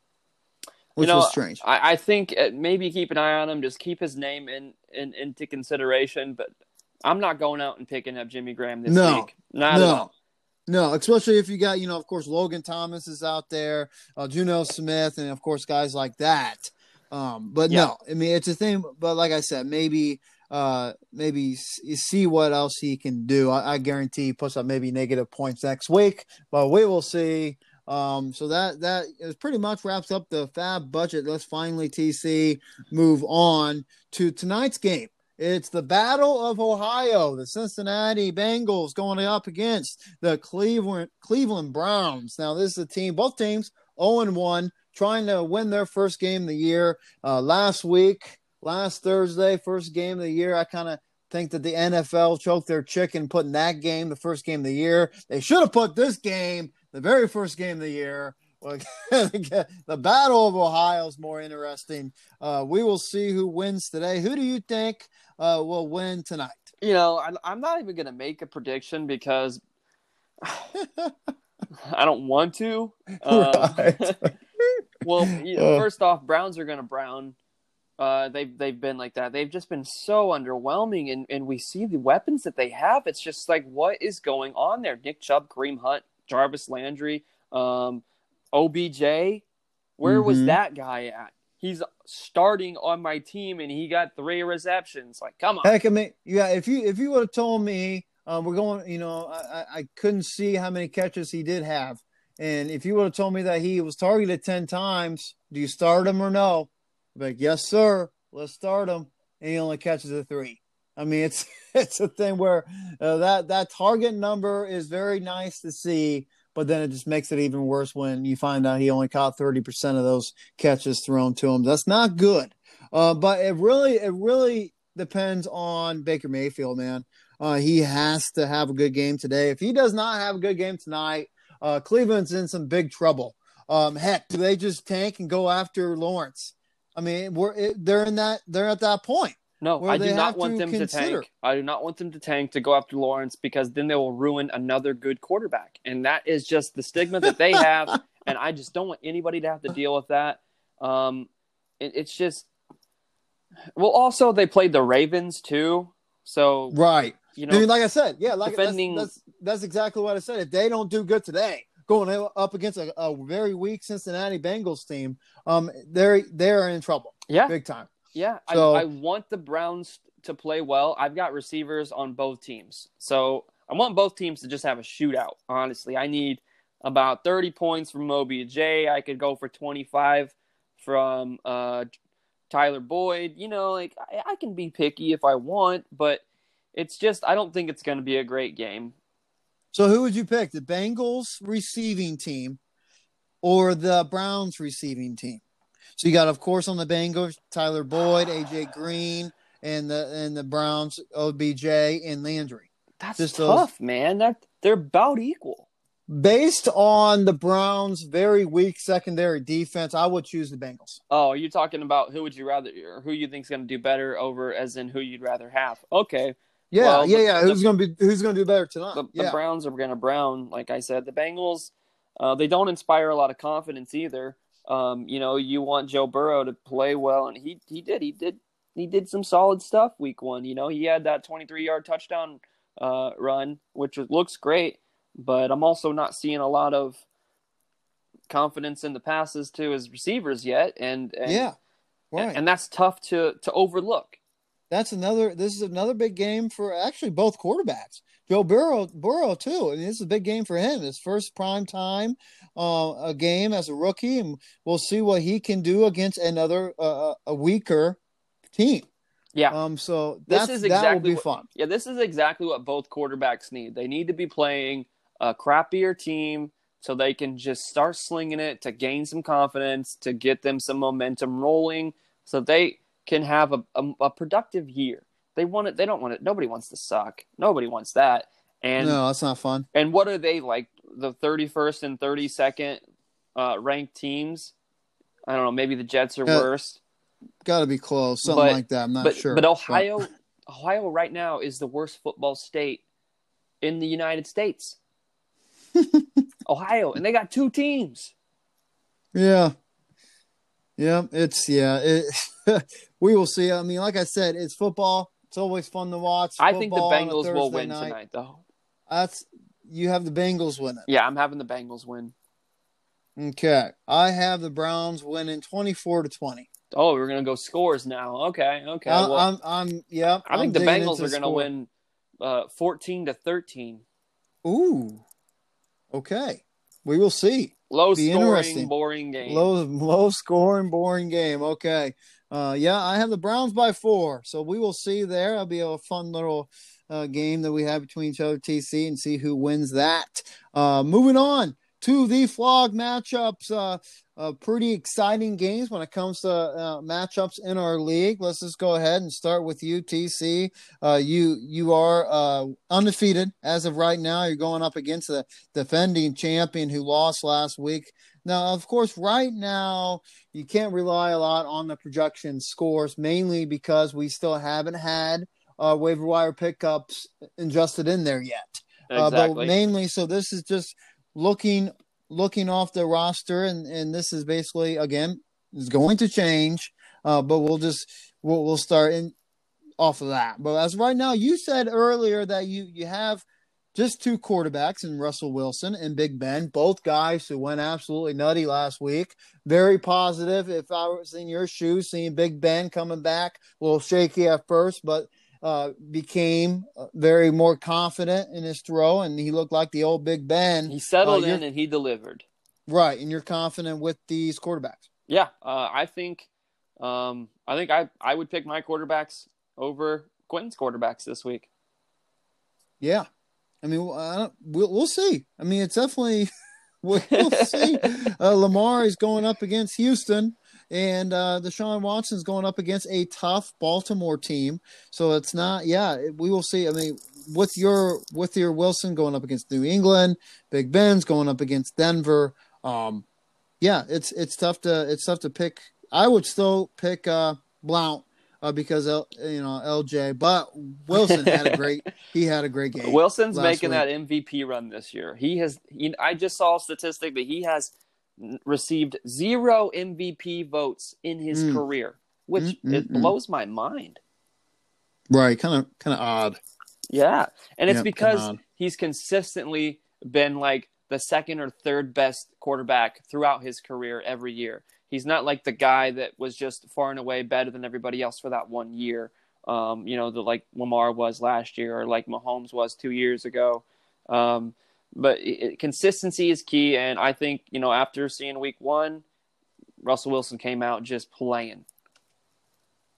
which you know, was strange. I, I think uh, maybe keep an eye on him, just keep his name in, in into consideration. But I'm not going out and picking up Jimmy Graham this no, week. Not no. at all. No, especially if you got, you know, of course, Logan Thomas is out there, uh, Jonnu Smith, and of course, guys like that. Um, but yeah. no, I mean it's a thing. But like I said, maybe uh maybe see what else he can do. I, I guarantee he puts up maybe negative points next week, but we will see. Um, so that that is pretty much wraps up the FAAB budget. Let's finally TC move on to tonight's game. It's the Battle of Ohio, the Cincinnati Bengals going up against the Cleveland Cleveland Browns. Now, this is a team, both teams 0 and 1 trying to win their first game of the year. Uh, last week, last Thursday, first game of the year, I kind of think that the NFL choked their chicken putting that game the first game of the year. They should have put this game the very first game of the year. [laughs] the Battle of Ohio is more interesting. Uh, we will see who wins today. Who do you think uh, will win tonight? You know, I, am not even going to make a prediction because [laughs] I don't want to. Um, right. [laughs] well, [laughs] uh. first off, Browns are going to Brown. Uh, they've they've been like that. They've just been so underwhelming, and, and we see the weapons that they have. It's just like what is going on there? Nick Chubb, Kareem Hunt, Jarvis Landry, um, OBJ. Where mm-hmm. was that guy at? He's starting on my team, and he got three receptions. Like, come on. Heck, I mean, yeah. If you if you would have told me um, we're going, you know, I, I couldn't see how many catches he did have. And if you would have told me that he was targeted 10 times, do you start him or no? I'm like, yes, sir. Let's start him. And he only catches a three. I mean, it's [laughs] it's a thing where uh, that that target number is very nice to see, but then it just makes it even worse when you find out he only caught 30% of those catches thrown to him. That's not good. Uh, but it really, it really depends on Baker Mayfield, man. Uh, he has to have a good game today. If he does not have a good game tonight, uh, Cleveland's in some big trouble. Um, heck, do they just tank and go after Lawrence? I mean, we're it, they're in that they're at that point. No, I do not want to them consider. to tank. I do not want them to tank to go after Lawrence because then they will ruin another good quarterback. And that is just the stigma that they have. [laughs] and I just don't want anybody to have to deal with that. Um, it, it's just, well, also they played the Ravens too. So, Right. You I mean, like I said, yeah, like defending- that's, that's that's exactly what I said. If they don't do good today, going up against a, a very weak Cincinnati Bengals team, um, they're they're in trouble, yeah, big time. yeah. So- I, I want the Browns to play well. I've got receivers on both teams. So I want both teams to just have a shootout, honestly. I need about 30 points from Moby J. I could go for 25 from uh, Tyler Boyd. You know, like I, I can be picky if I want, but it's just I don't think it's going to be a great game. So who would you pick? The Bengals receiving team or the Browns receiving team? So you got, of course, on the Bengals, Tyler Boyd, AJ Green, and the and the Browns, OBJ and Landry. That's Just those- tough, man. That they're about equal. Based on the Browns' very weak secondary defense, I would choose the Bengals. Oh, are you talking about who would you rather, or who you think's going to do better over, as in who you'd rather have? Okay, Yeah, Well, yeah, yeah. the- Who's gonna be who's gonna do better tonight? the, the Browns are going to brown. Like I said, the Bengals, uh, they don't inspire a lot of confidence either. Um, you know, you want Joe Burrow to play well, and he he did. He did. He did some solid stuff week one. You know, he had that 23 yard touchdown uh, run, which looks great. But I'm also not seeing a lot of confidence in the passes to his receivers yet, and, and yeah, right. and that's tough to to overlook. That's another. This is another big game for actually both quarterbacks. Joe Burrow, Burrow too. I mean, this is a big game for him. His first prime time uh, a game as a rookie, and we'll see what he can do against another uh, a weaker team. Yeah, Um. So This is that will exactly be what- fun. Yeah, this is exactly what both quarterbacks need. They need to be playing a crappier team so they can just start slinging it to gain some confidence, to get them some momentum rolling, so they can have a, a, a productive year. They want it. They don't want it. Nobody wants to suck. Nobody wants that. And no, that's not fun. and what are they like? The thirty first and thirty second uh, ranked teams. I don't know. Maybe the Jets are Yeah, worst. Got to be close, something But- like that. I'm not but sure. but Ohio, Ohio right now is the worst football state in the United States. [laughs] Ohio, and they got two teams. Yeah. Yeah, it's yeah. It, [laughs] we will see. I mean, like I said, it's football. It's always fun to watch. I think the Football on a Bengals will win night. tonight, though. That's you have the Bengals winning. Yeah, I'm having the Bengals win. Okay, I have the Browns winning twenty four to twenty. Oh, we're gonna go scores now. Okay, okay. I, well, I'm, I'm, yeah. I think I'm the Bengals are gonna score. win uh, 14 to 13. Ooh, okay. We will see. Low scoring, boring game. Low, low scoring, boring game. Okay. Uh, yeah, I have the Browns by four, so we will see there. It'll be a fun little uh, game that we have between each other, TC, and see who wins that. Uh, moving on to the flog matchups. Uh, uh, pretty exciting games when it comes to uh, matchups in our league. Let's just go ahead and start with you, TC. Uh, you you are uh, undefeated as of right now. You're going up against the defending champion who lost last week. Now, of course, right now you can't rely a lot on the projection scores, mainly because we still haven't had uh, waiver wire pickups adjusted in there yet. Uh, but mainly, so this is just looking looking off the roster, and and this is basically again is going to change. Uh, but we'll just we'll we'll start in off of that. But as right now, you said earlier that you you have just two quarterbacks in Russell Wilson and Big Ben, both guys who went absolutely nutty last week. Very positive. If I was in your shoes, seeing Big Ben coming back, a little shaky at first, but uh, became uh, very more confident in his throw, and he looked like the old Big Ben. he settled uh, in and he delivered. Right, and you're confident with these quarterbacks. Yeah, uh, I think, um, I think I I would pick my quarterbacks over Quentin's quarterbacks this week. Yeah, I mean, I we'll we'll see. I mean, it's definitely [laughs] we'll see. [laughs] Uh, Lamar is going up against Houston, and uh, Deshaun Watson's going up against a tough Baltimore team. So it's not. Yeah, we will see. I mean, with your with your Wilson going up against New England, Big Ben's going up against Denver. Um, yeah, it's it's tough to it's tough to pick. I would still pick uh, Blount uh, because L, you know LJ, but Wilson had a great [laughs] he had a great game. Wilson's making week. that MVP run this year. He has. He, I just saw a statistic that he has received zero MVP votes in his mm. career, which mm, mm, it mm. blows my mind. Right, kind of kind of odd. Yeah, and it's yep, because he's consistently been like the second or third best quarterback throughout his career every year. He's not like the guy that was just far and away better than everybody else for that one year. Um, you know, the, like Lamar was last year or like Mahomes was two years ago. Um, but it, consistency is key, and I think you know after seeing Week One, Russell Wilson came out just playing.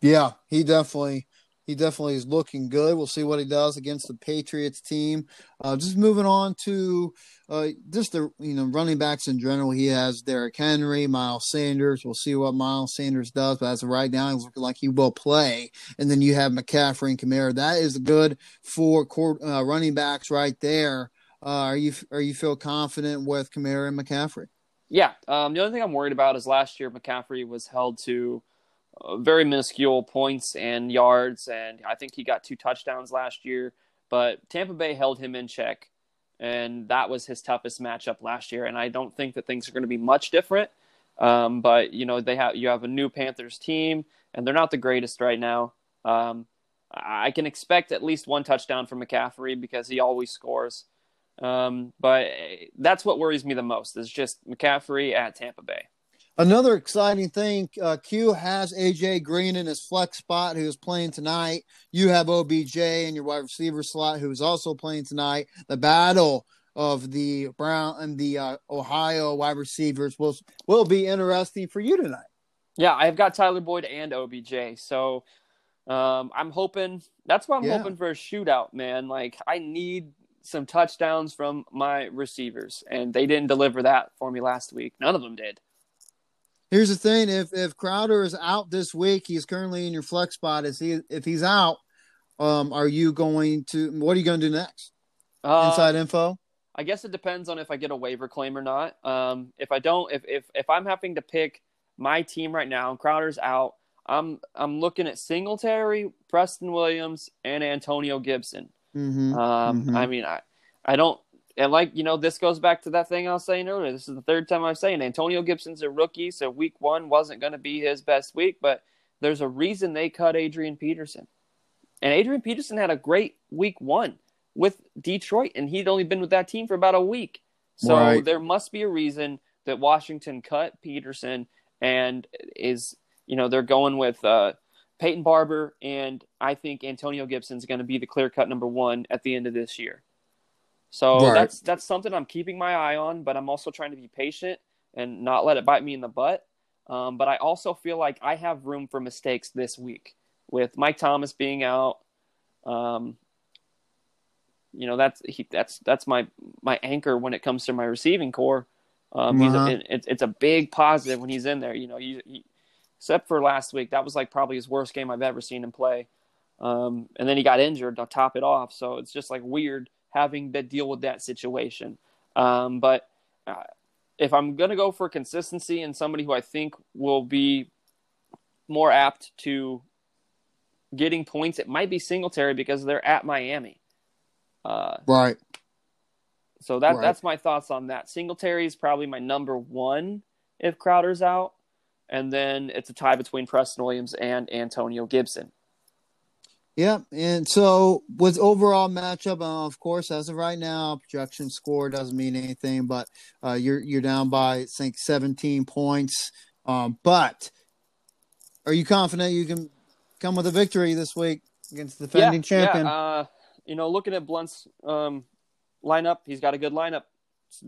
Yeah, he definitely he definitely is looking good. We'll see what he does against the Patriots team. Uh, just moving on to uh, just the you know running backs in general. He has Derrick Henry, Miles Sanders. We'll see what Miles Sanders does, but as of right now, he's looking like he will play. And then you have McCaffrey and Kamara. That is good for court, uh, running backs right there. Uh, are you are you feel confident with Kamara and McCaffrey? Yeah. Um, the only thing I'm worried about is last year McCaffrey was held to uh, very minuscule points and yards, and I think he got two touchdowns last year. But Tampa Bay held him in check, and that was his toughest matchup last year. And I don't think that things are going to be much different. Um, but you know they have you have a new Panthers team, and they're not the greatest right now. Um, I can expect at least one touchdown from McCaffrey because he always scores. Um, but that's what worries me the most is just McCaffrey at Tampa Bay. Another exciting thing, uh, Q has AJ Green in his flex spot, who's playing tonight. You have OBJ in your wide receiver slot, who's also playing tonight. The battle of the Brown and the uh, Ohio wide receivers will will be interesting for you tonight. Yeah, I've got Tyler Boyd and OBJ, so um, I'm hoping. That's why I'm yeah. hoping for a shootout, man. Like I need some touchdowns from my receivers, and they didn't deliver that for me last week. None of them did. Here's the thing: if if Crowder is out this week, he's currently in your flex spot. Is he? If he's out, um, are you going to? What are you going to do next? Uh, Inside info. I guess it depends on if I get a waiver claim or not. Um, if I don't, if if if I'm having to pick my team right now, and Crowder's out, I'm I'm looking at Singletary, Preston Williams, and Antonio Gibson. Mm-hmm. Um, mm-hmm. I mean, I I don't and like you know, this goes back to that thing I was saying earlier. This is the third time I'm saying Antonio Gibson's a rookie, so week one wasn't going to be his best week, but there's a reason they cut Adrian Peterson. And Adrian Peterson had a great week one with Detroit, and he'd only been with that team for about a week. So right. there must be a reason that Washington cut Peterson and is, you know, they're going with uh, Peyton Barber, and I think Antonio Gibson's going to be the clear cut number one at the end of this year. So right. that's that's something I'm keeping my eye on, but I'm also trying to be patient and not let it bite me in the butt. Um, but I also feel like I have room for mistakes this week with Mike Thomas being out. Um, you know that's he, that's that's my my anchor when it comes to my receiving corps. Um, uh-huh. he's a, it, it's a big positive when he's in there. You know, he, he, except for last week, that was like probably his worst game I've ever seen him play. Um, and then he got injured to top it off, so it's just like weird having to deal with that situation. Um, but uh, if I'm going to go for consistency and somebody who I think will be more apt to getting points, it might be Singletary because they're at Miami. Uh, right. So that right. that's my thoughts on that. Singletary is probably my number one if Crowder's out, and then it's a tie between Preston Williams and Antonio Gibson. Yeah, and so with overall matchup, uh, of course, as of right now, projection score doesn't mean anything, but uh, you're you're down by I think 17 points. Um, but are you confident you can come with a victory this week against the defending yeah, champion? Yeah, uh, you know, looking at Blunt's um, lineup, he's got a good lineup.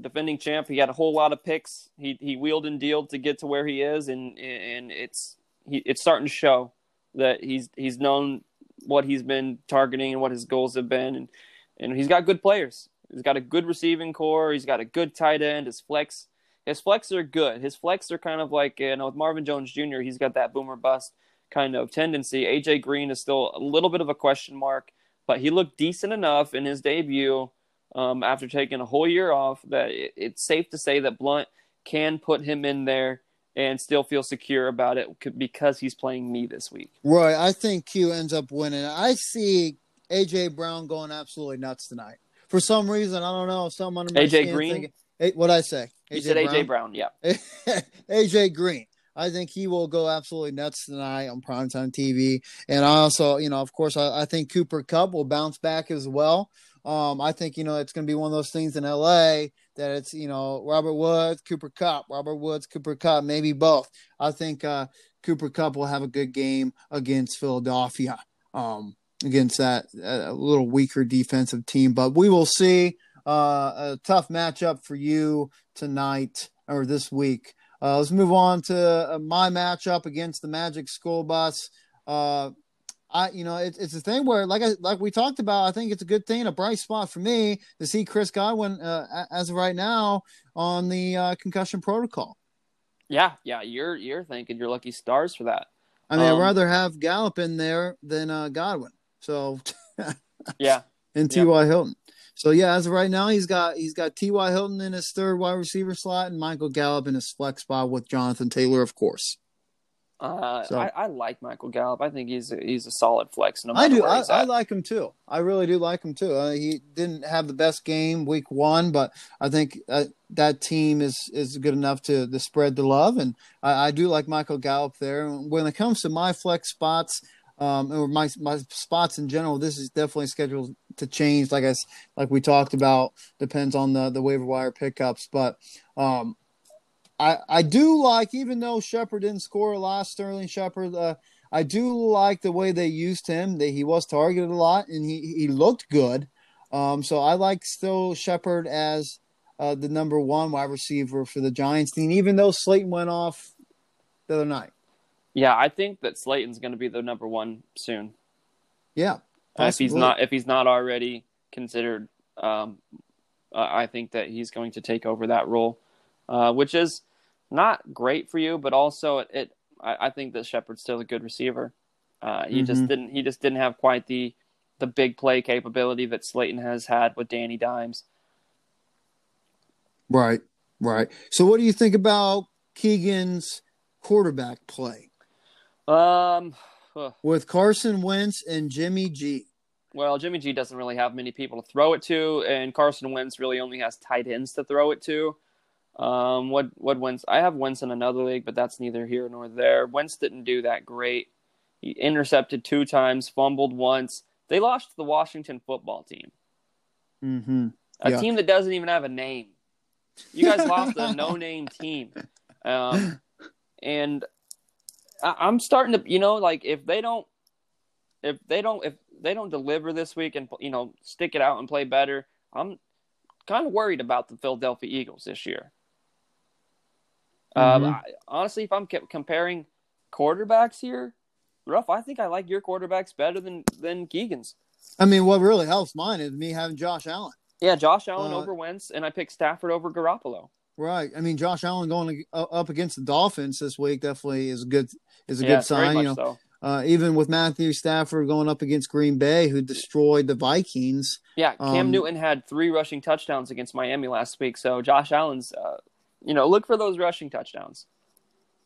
Defending champ, he had a whole lot of picks. He he wheeled and dealed to get to where he is, and and it's he, it's starting to show that he's he's known what he's been targeting and what his goals have been, and and he's got good players. He's got a good receiving corps. He's got a good tight end. His flex, his flex are good. His flex are kind of like you know with Marvin Jones Jr. He's got that boomer bust kind of tendency. AJ Green is still a little bit of a question mark, but he looked decent enough in his debut um, after taking a whole year off that it, it's safe to say that Blunt can put him in there and still feel secure about it because he's playing me this week. Right. I think Q ends up winning. I see AJ Brown going absolutely nuts tonight. For some reason, I don't know. Someone AJ Green. what I say? AJ you said AJ Brown. Yeah. [laughs] AJ Green. I think he will go absolutely nuts tonight on primetime TV. And I also, you know, of course, I, I think Cooper Kupp will bounce back as well. Um, I think you know it's going to be one of those things in LA that it's you know Robert Woods, Cooper Kupp, Robert Woods, Cooper Kupp, maybe both. I think uh, Cooper Kupp will have a good game against Philadelphia, um, against that a little weaker defensive team. But we will see. Uh, a tough matchup for you tonight or this week. Uh, let's move on to uh, my matchup against the Magic School Bus. Uh, I, you know, it, it's a thing where, like I, like we talked about, I think it's a good thing, a bright spot for me to see Chris Godwin uh, as of right now on the uh, concussion protocol. Yeah, yeah, you're you're thinking you're lucky stars for that. I mean, um, I'd rather have Gallup in there than uh, Godwin. So, [laughs] yeah, [laughs] and T. Y. Yeah. Hilton. So yeah, as of right now, he's got he's got T. Y. Hilton in his third wide receiver slot and Michael Gallup in his flex spot with Jonathan Taylor, of course. Uh, so, I, I, like Michael Gallup. I think he's a, he's a solid flex. No I do. I, I, like him too. I really do like him too. Uh, he didn't have the best game week one, but I think uh, that team is is good enough to, to spread the love, and I, I, do like Michael Gallup there. When it comes to my flex spots, um, or my my spots in general, this is definitely scheduled to change. Like I like we talked about, depends on the the waiver wire pickups, but um, I, I do like, even though Shepard didn't score a lot, Sterling Shepard, uh, I do like the way they used him. That he was targeted a lot and he, he looked good. Um, so I like still Shepard as uh, the number one wide receiver for the Giants team, even though Slayton went off the other night. Yeah, I think that Slayton's going to be the number one soon. Yeah, uh, if he's not if he's not already considered, um, uh, I think that he's going to take over that role, uh, which is not great for you, but also it. it I, I, think that Shepard's still a good receiver. Uh, he mm-hmm. just didn't. He just didn't have quite the the big play capability that Slayton has had with Danny Dimes. Right, right. So, what do you think about Keegan's quarterback play? Um, with Carson Wentz and Jimmy G. Well, Jimmy G doesn't really have many people to throw it to, and Carson Wentz really only has tight ends to throw it to. Um, what what Wentz? I have Wentz in another league, but that's neither here nor there. Wentz didn't do that great. He intercepted two times, fumbled once. They lost to the Washington football team, mm-hmm. a yeah. team that doesn't even have a name. You guys lost a no-name [laughs] team, um, and I, I'm starting to, you know, like if they don't, if they don't, if they don't deliver this week and you know stick it out and play better, I'm kind of worried about the Philadelphia Eagles this year. Um, mm-hmm. I, honestly, if I'm comparing quarterbacks here, rough. I think I like your quarterbacks better than than Keegan's. I mean, what really helps mine is me having Josh Allen. Yeah, Josh Allen uh, over Wentz, and I picked Stafford over Garoppolo. Right. I mean, Josh Allen going up against the Dolphins this week definitely is a good is a yeah, good sign. You know, so. uh, even with Matthew Stafford going up against Green Bay, who destroyed the Vikings. Yeah, Cam um, Newton had three rushing touchdowns against Miami last week, so Josh Allen's uh, you know, look for those rushing touchdowns.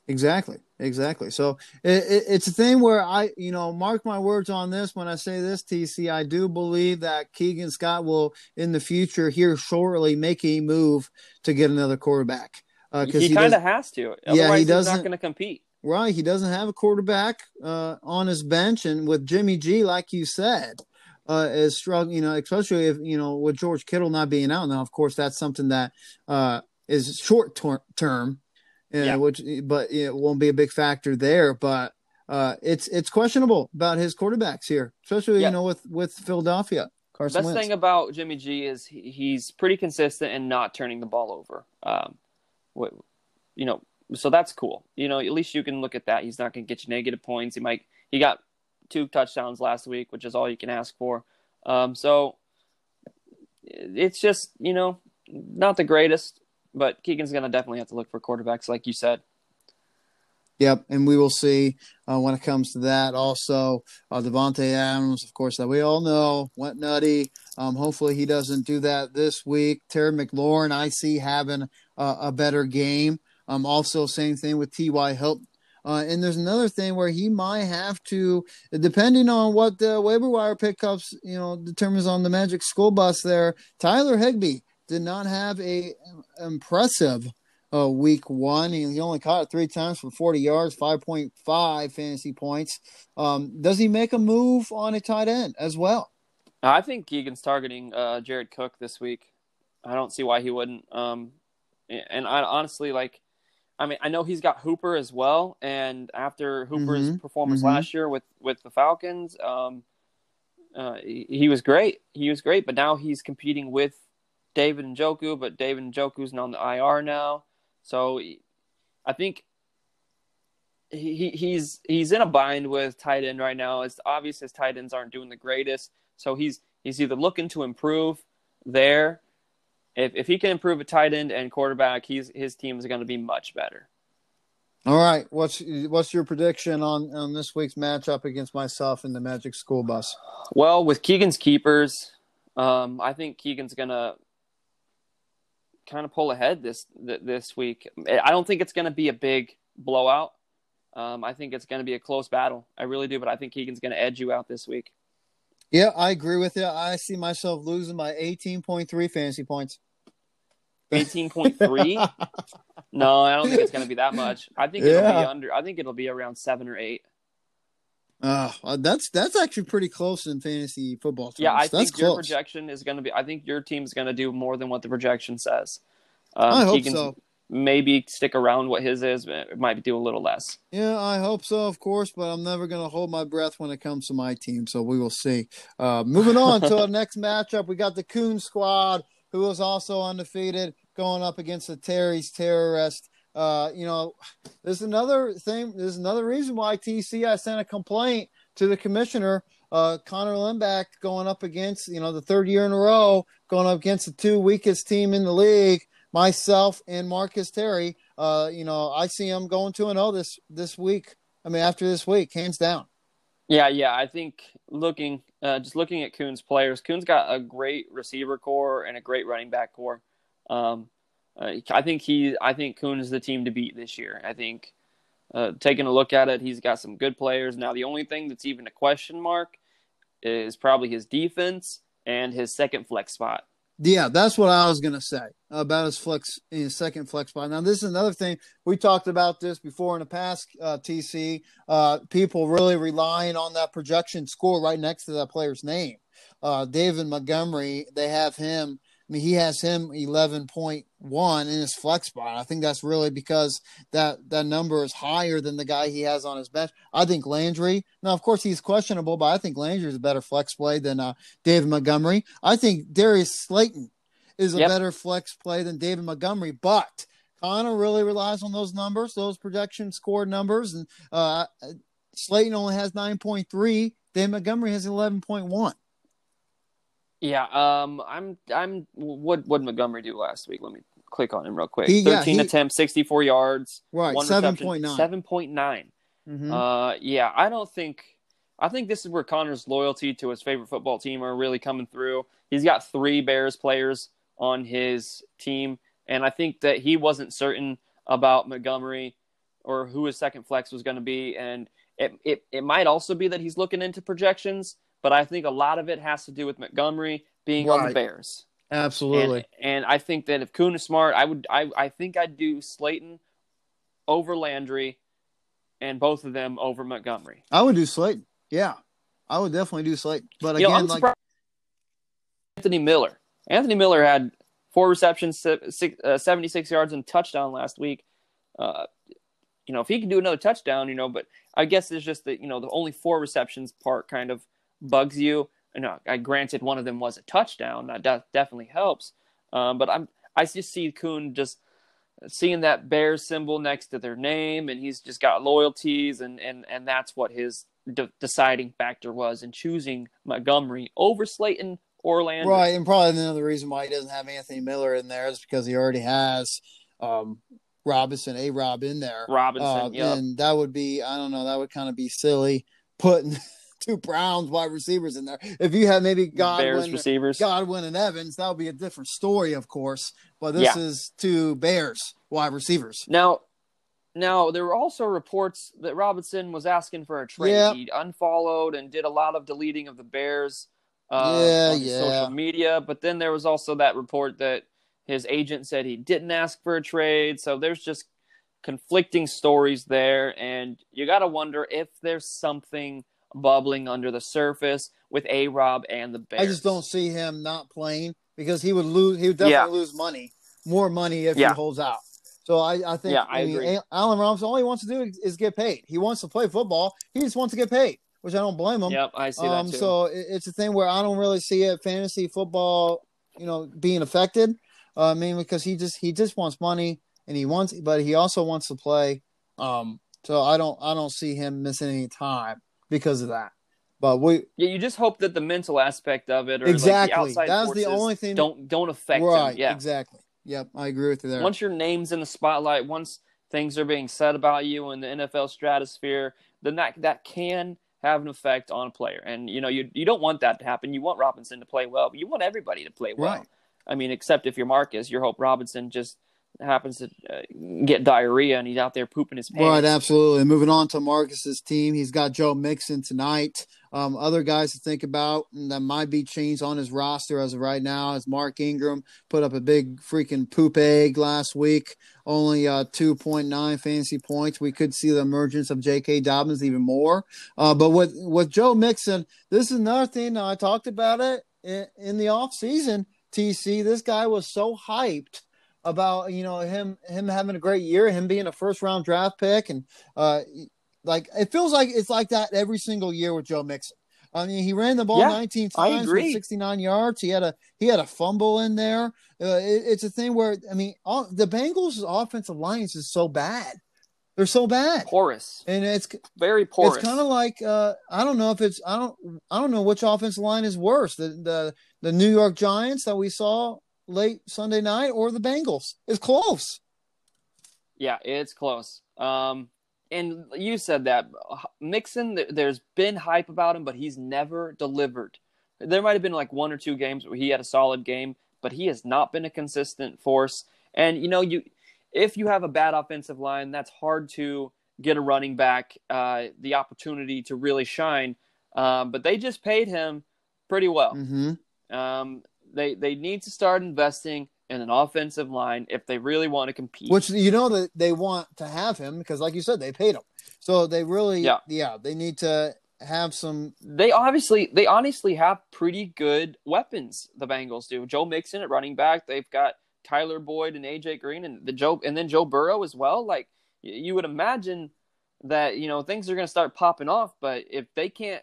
Exactly, exactly. So it, it, it's a thing where I, you know, mark my words on this when I say this, TC. I do believe that Keegan Scott will, in the future, here shortly, make a move to get another quarterback. Uh, he, he kind of has to. Otherwise, yeah, he doesn't, he's not going to compete. Right, he doesn't have a quarterback uh, on his bench, and with Jimmy G, like you said, uh, is struggling. You know, especially if you know with George Kittle not being out now. Of course, that's something that uh, is short ter- term, uh, yeah. which but it won't be a big factor there. But uh, it's it's questionable about his quarterbacks here, especially yeah. you know with with Philadelphia. Carson Best Wentz. thing about Jimmy G is he, he's pretty consistent and not turning the ball over. Um, what, you know, so that's cool. You know, at least you can look at that. He's not going to get you negative points. He might. He got two touchdowns last week, which is all you can ask for. Um, so it's just you know not the greatest, but Keegan's going to definitely have to look for quarterbacks, like you said. Yep, and we will see uh, when it comes to that. Also, uh, Davante Adams, of course, that we all know went nutty. Um, hopefully, he doesn't do that this week. Terry McLaurin, I see having uh, a better game. Um, also, same thing with T.Y. Hilton. Uh, and there's another thing where he might have to, depending on what the waiver wire pickups, you know, determines on the Magic School Bus. There, Tyler Higbee did not have a impressive uh, week one. He, only caught it three times for 40 yards, 5.5 fantasy points. Um, does he make a move on a tight end as well? I think Keegan's targeting uh, Jared Cook this week. I don't see why he wouldn't. Um, and I honestly like. I mean, I know he's got Hooper as well, and after Hooper's mm-hmm. performance mm-hmm. last year with with the Falcons, um, uh, he, he was great. He was great, but now he's competing with David Njoku, but David Njoku's not on the IR now. So I think he, he's he's in a bind with tight end right now. It's obvious his tight ends aren't doing the greatest. So he's he's either looking to improve there. If if he can improve a tight end and quarterback, he's his team is going to be much better. All right, what's what's your prediction on on this week's matchup against myself and the Magic School Bus? Well, with Keegan's keepers, um, I think Keegan's gonna kind of pull ahead this this week. I don't think it's going to be a big blowout. Um, I think it's going to be a close battle. I really do, but I think Keegan's going to edge you out this week. Yeah, I agree with you. I see myself losing by 18.3 fantasy points. 18.3? [laughs] no, I don't think it's going to be that much. I think it'll be under I think it'll be around 7 or 8. Uh, that's that's actually pretty close in fantasy football. Terms. Yeah, I that's think close. your projection is going to be. I think your team's going to do more than what the projection says. Um, I hope so. Maybe stick around what his is. It might do a little less. Yeah, I hope so, of course. But I'm never going to hold my breath when it comes to my team. So we will see. Uh, moving on to our [laughs] next matchup, we got the Coon Squad, who is also undefeated, going up against the Terry's Terrorist. Uh, you know, there's another thing. There's another reason why TC I sent a complaint to the commissioner. Uh, Connor Limback going up against you know the third year in a row going up against the two weakest team in the league. Myself and Marcus Terry. Uh, you know, I see him going two and zero oh this this week. I mean, after this week, hands down. Yeah, yeah. I think looking uh, just looking at Coon's players, Coon's got a great receiver corps and a great running back corps. Um, uh, I think he, I think Kuhn is the team to beat this year. I think uh, taking a look at it, he's got some good players. Now, the only thing that's even a question mark is probably his defense and his second flex spot. Yeah, that's what I was to say about his flex, his second flex spot. Now, this is another thing we talked about this before in the past. Uh, TC, uh, people really relying on that projection score right next to that player's name. Uh, David Montgomery, they have him I mean, he has him 11.1 in his flex spot. I think that's really because that that number is higher than the guy he has on his bench. I think Landry. Now, of course, he's questionable, but I think Landry is a better flex play than uh, David Montgomery. I think Darius Slayton is a yep. better flex play than David Montgomery, but Connor really relies on those numbers, those projection score numbers, and uh, Slayton only has 9.3. David Montgomery has 11.1. Yeah, um, I'm, I'm. What what Montgomery do last week? Let me click on him real quick. He, Thirteen yeah, he, attempts, sixty-four yards, right? Seven point nine. Seven point nine. Mm-hmm. Uh, yeah, I don't think. I think this is where Connor's loyalty to his favorite football team are really coming through. He's got three Bears players on his team, and I think that he wasn't certain about Montgomery or who his second flex was going to be, and it, it it might also be that he's looking into projections but I think a lot of it has to do with Montgomery being right. on the Bears. Absolutely. And, and, I think that if Kuhn is smart, I would I, I think I'd do Slayton over Landry and both of them over Montgomery. I would do Slayton. Yeah. I would definitely do Slayton. But again, you know, like Anthony Miller. Anthony Miller had four receptions, six, uh, 76 yards and touchdown last week. Uh, you know, if he can do another touchdown, you know, but I guess it's just that, you know, the only four receptions part kind of bugs you. No, I granted one of them was a touchdown. That de- definitely helps. Um, but I'm I just see Kuhn just seeing that bear symbol next to their name, and he's just got loyalties, and and and that's what his de- deciding factor was in choosing Montgomery over Slayton Orlando. Right, and probably another reason why he doesn't have Anthony Miller in there is because he already has um, Robinson, A Rob in there. Robinson, Uh, yep. And that would be, I don't know, that would kind of be silly putting two Browns wide receivers in there. If you had maybe Bears Godwin, receivers. Godwin and Evans, that would be a different story, of course. But this Yeah. is two Bears wide receivers. Now, now there were also reports that Robinson was asking for a trade. Yep. He unfollowed and did a lot of deleting of the Bears uh, Yeah, on yeah. social media. But then there was also that report that his agent said he didn't ask for a trade. So there's just conflicting stories there, and you got to wonder if there's something bubbling under the surface with A. Rob and the Bears. I just don't see him not playing because he would lose. He would definitely Yeah. lose money, more money if Yeah. he holds out. So I, I think. Yeah, I mean, agree. A- Allen Robinson, all he wants to do is get paid. He wants to play football. He just wants to get paid, which I don't blame him. Yep, I see um, that too. so it's a thing where I don't really see it fantasy football, you know, being affected. Uh, I mean, because he just he just wants money and he wants, but he also wants to play. Um, so I don't I don't see him missing any time because of that. But we yeah, you just hope that the mental aspect of it, or Exactly. like the outside That's the only thing- don't don't affect right, him. Yeah, exactly. Yep, I agree with you there. once your name's in the spotlight, once things are being said about you in the NFL stratosphere, then that that can have an effect on a player. And you know, you you don't want that to happen. You want Robinson to play well, but you want everybody to play well. Right. I mean, except if you're Marcus, you hope Robinson just happens to uh, get diarrhea and he's out there pooping his pants. Right, absolutely. Moving on to Marcus's team, he's got Joe Mixon tonight. Um, other guys to think about that might be changed on his roster as of right now is Mark Ingram put up a big freaking poop egg last week, only uh, 2.9 fantasy points. We could see the emergence of J.K. Dobbins even more. Uh, but with with Joe Mixon, this is another thing. I talked about it in, in the off season. TC, this guy was so hyped about you know him him having a great year, him being a first round draft pick, and uh, like it feels like it's like that every single year with Joe Mixon. I mean, he ran the ball Yeah, 19 times with 69 yards. He had a he had a fumble in there. Uh, it, it's a thing where I mean, all, the Bengals' offensive lines is so bad. They're so bad, porous, and it's very porous. it's kind of like uh, I don't know if it's I don't I don't know which offensive line is worse the the the New York Giants that we saw late Sunday night or the Bengals. It's close. Yeah, it's close. Um, and you said that Mixon. There's been hype about him, but he's never delivered. There might have been like one or two games where he had a solid game, but he has not been a consistent force. And you know, you if you have a bad offensive line, that's hard to get a running back uh, the opportunity to really shine. Um, but they just paid him pretty well. Mm-hmm. Um, they they need to start investing in an offensive line if they really want to compete. Which you know that they want to have him because, like you said, they paid him. So they really, Yeah. yeah, they need to have some. they obviously they honestly have pretty good weapons. The Bengals do. Joe Mixon at running back. They've got Tyler Boyd and AJ Green and the Joe and then Joe Burrow as well. Like you would imagine that you know things are going to start popping off. But if they can't,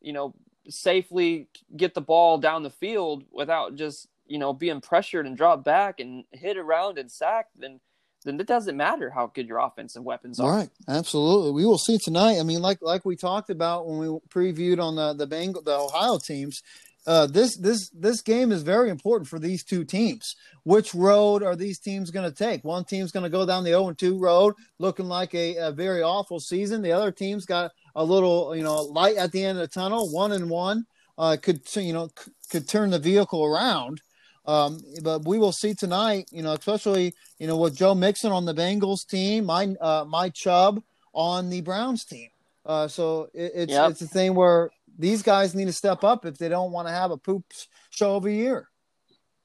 you know, safely get the ball down the field without just you know being pressured and drop back and hit around and sacked, then then it doesn't matter how good your offensive weapons are. All right, absolutely. We will see tonight. I mean, like like we talked about when we previewed on the the Bengal the Ohio teams. Uh, this this this game is very important for these two teams. Which road are these teams going to take? One team's going to go down the 0 and 2 road, looking like a, a very awful season. The other team's got a little, you know, light at the end of the tunnel. One and one uh, could you know c- could turn the vehicle around. Um, but we will see tonight. You know, especially you know with Joe Mixon on the Bengals team, my uh, my Chubb on the Browns team. Uh, so it, it's Yep. it's a thing where these guys need to step up if they don't want to have a poop show of a year.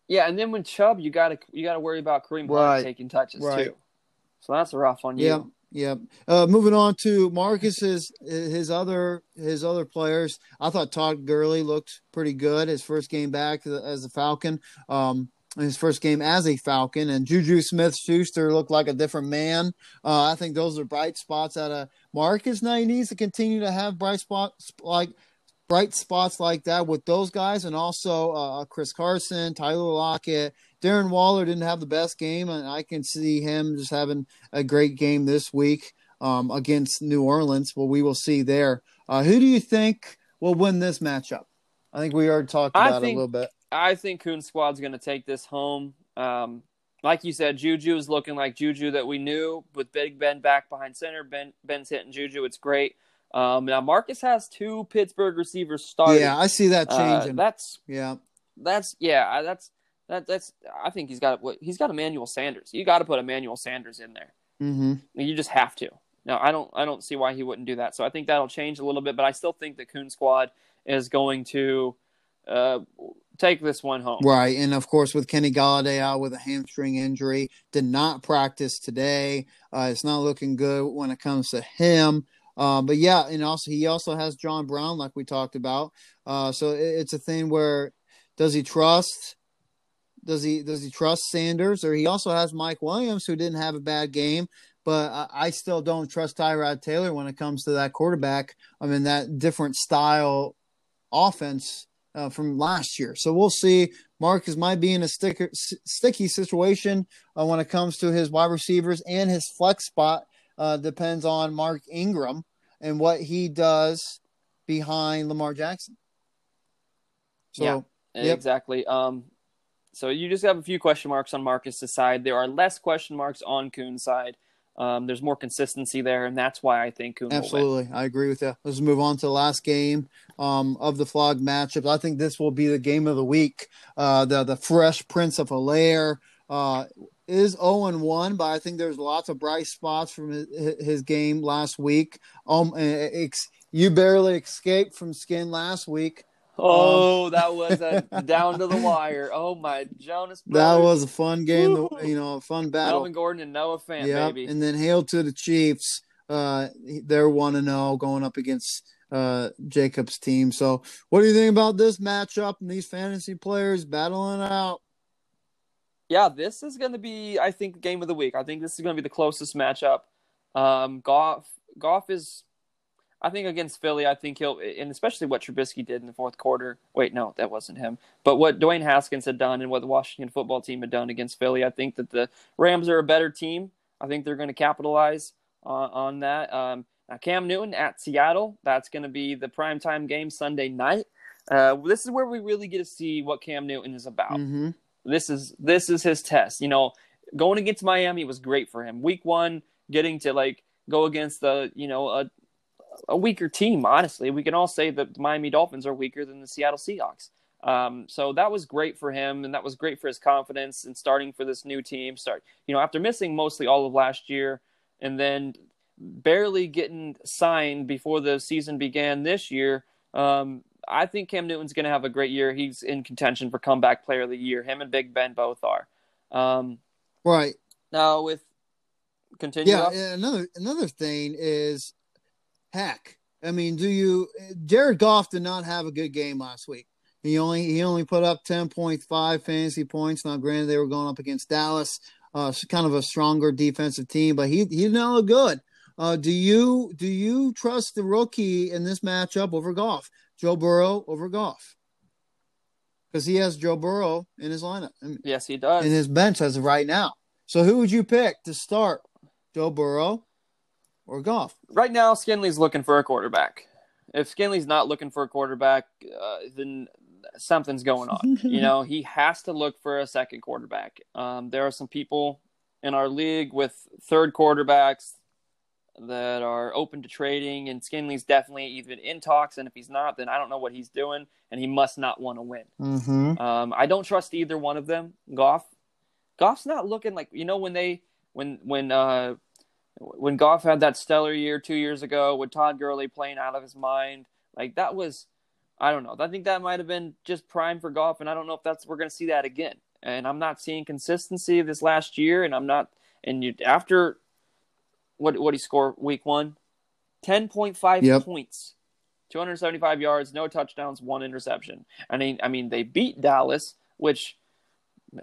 Yeah, and then when Chubb, you gotta you gotta worry about Kareem Hunt Right. taking touches Right. too. So that's a rough on you. Yeah, yeah. Uh, moving on to Marcus's his other his other players. I thought Todd Gurley looked pretty good his first game back as a Falcon. Um, his first game as a Falcon, and Juju Smith Schuster looked like a different man. Uh, I think those are bright spots out of Marcus. Now he needs to continue to have bright spots like bright spots like that with those guys, and also uh, Chris Carson, Tyler Lockett, Darren Waller didn't have the best game, and I can see him just having a great game this week um, against New Orleans. Well, we will see there. Uh, who do you think will win this matchup? I think we already talked about it think- a little bit. I think Coon Squad's going to take this home. Um, like you said, Juju is looking like Juju that we knew with Big Ben back behind center. Ben Ben's hitting Juju. It's great. Um, now Marcus has two Pittsburgh receivers starting. Yeah, I see that Uh, changing. that's yeah, that's yeah. That's that that's. I think he's got what he's got Emmanuel Sanders. You got to put Emmanuel Sanders in there. hmm You just have to. Now I don't I don't see why he wouldn't do that. So I think that'll change a little bit, but I still think the Coon Squad is going to uh, take this one home. right. And of course, with Kenny Golladay out with a hamstring injury, did not practice today. Uh, it's not looking good when it comes to him. Uh, but yeah, and also he also has John Brown, like we talked about. Uh, so it, it's a thing where does he trust? Does he does he trust Sanders, or he also has Mike Williams, who didn't have a bad game, but I, I still don't trust Tyrod Taylor when it comes to that quarterback. I mean that different style offense uh, from last year. So we'll see. Marcus might be in a sticker, s- sticky situation uh, when it comes to his wide receivers and his flex spot. Uh, depends on Mark Ingram and what he does behind Lamar Jackson. So Yeah. Yep. Exactly. Um, so you just have a few question marks on Marcus's side. There are less question marks on Kuhn's side. Um, there's more consistency there, and that's why I think Kuhn. Absolutely, I agree with you. Let's move on to the last game um, of the flog matchups. I think this will be the game of the week. Uh, the the Fresh Prince of Helaire uh, is zero and one, but I think there's lots of bright spots from his, his game last week. Um, ex, you barely escaped from skin last week. Oh, that was a down to the wire. Oh my Jonas That was a fun game. You know, a fun battle. Melvin Gordon and Noah Fant, Yeah, baby. and then hail to the Chiefs. Uh, they're one and zero going up against uh Jacob's team. So, what do you think about this matchup and these fantasy players battling out? Yeah, this is going to be, I think, game of the week. I think this is going to be the closest matchup. Um, Goff, Goff is, I think, against Philly. I think he'll, and especially what Trubisky did in the fourth quarter. Wait, no, that wasn't him. But what Dwayne Haskins had done and what the Washington football team had done against Philly, I think that the Rams are a better team. I think they're going to capitalize on, on that. Um, now, Cam Newton at Seattle, that's going to be the primetime game Sunday night. Uh, this is where we really get to see what Cam Newton is about Mm-hmm. this is this is his test. You know, going against Miami was great for him. Week one, getting to like go against the you know a a weaker team. Honestly, we can all say that the Miami Dolphins are weaker than the Seattle Seahawks. Um, so that was great for him, and that was great for his confidence in starting for this new team. Start, you know, after missing mostly all of last year, and then barely getting signed before the season began this year. Um, I think Cam Newton's going to have a great year. He's in contention for comeback player of the year. Him and Big Ben both are. Um, Right. now with continue. Yeah. up? Another another thing is, heck. I mean, do you? Jared Goff did not have a good game last week. He only he only put up ten point five fantasy points. Now, granted, they were going up against Dallas, uh, kind of a stronger defensive team, but he he did not look good. Uh, do you do you trust the rookie in this matchup over Goff? Joe Burrow over Goff? Because he has Joe Burrow in his lineup Yes, he does. in his bench as of right now. So who would you pick to start? Joe Burrow or Goff? right now, Skinley's looking for a quarterback. If Skinley's not looking for a quarterback, uh, then something's going on. [laughs] you know, he has to look for a second quarterback. Um, there are some people in our league with third quarterbacks that are open to trading, and Skinley's definitely even in talks. And if he's not, then I don't know what he's doing, and he must not want to win. Mm-hmm. Um, I don't trust either one of them. Goff, Goff's not looking like you know when they when when uh when Goff had that stellar year two years ago with Todd Gurley playing out of his mind. Like that was, I don't know. I think that might have been just prime for Goff, and I don't know if that's we're going to see that again. And I'm not seeing consistency this last year, and I'm not. And you after what what he scored week one, ten point five Yep. points. 275 yards, no touchdowns, one interception. I mean, I mean, they beat Dallas, which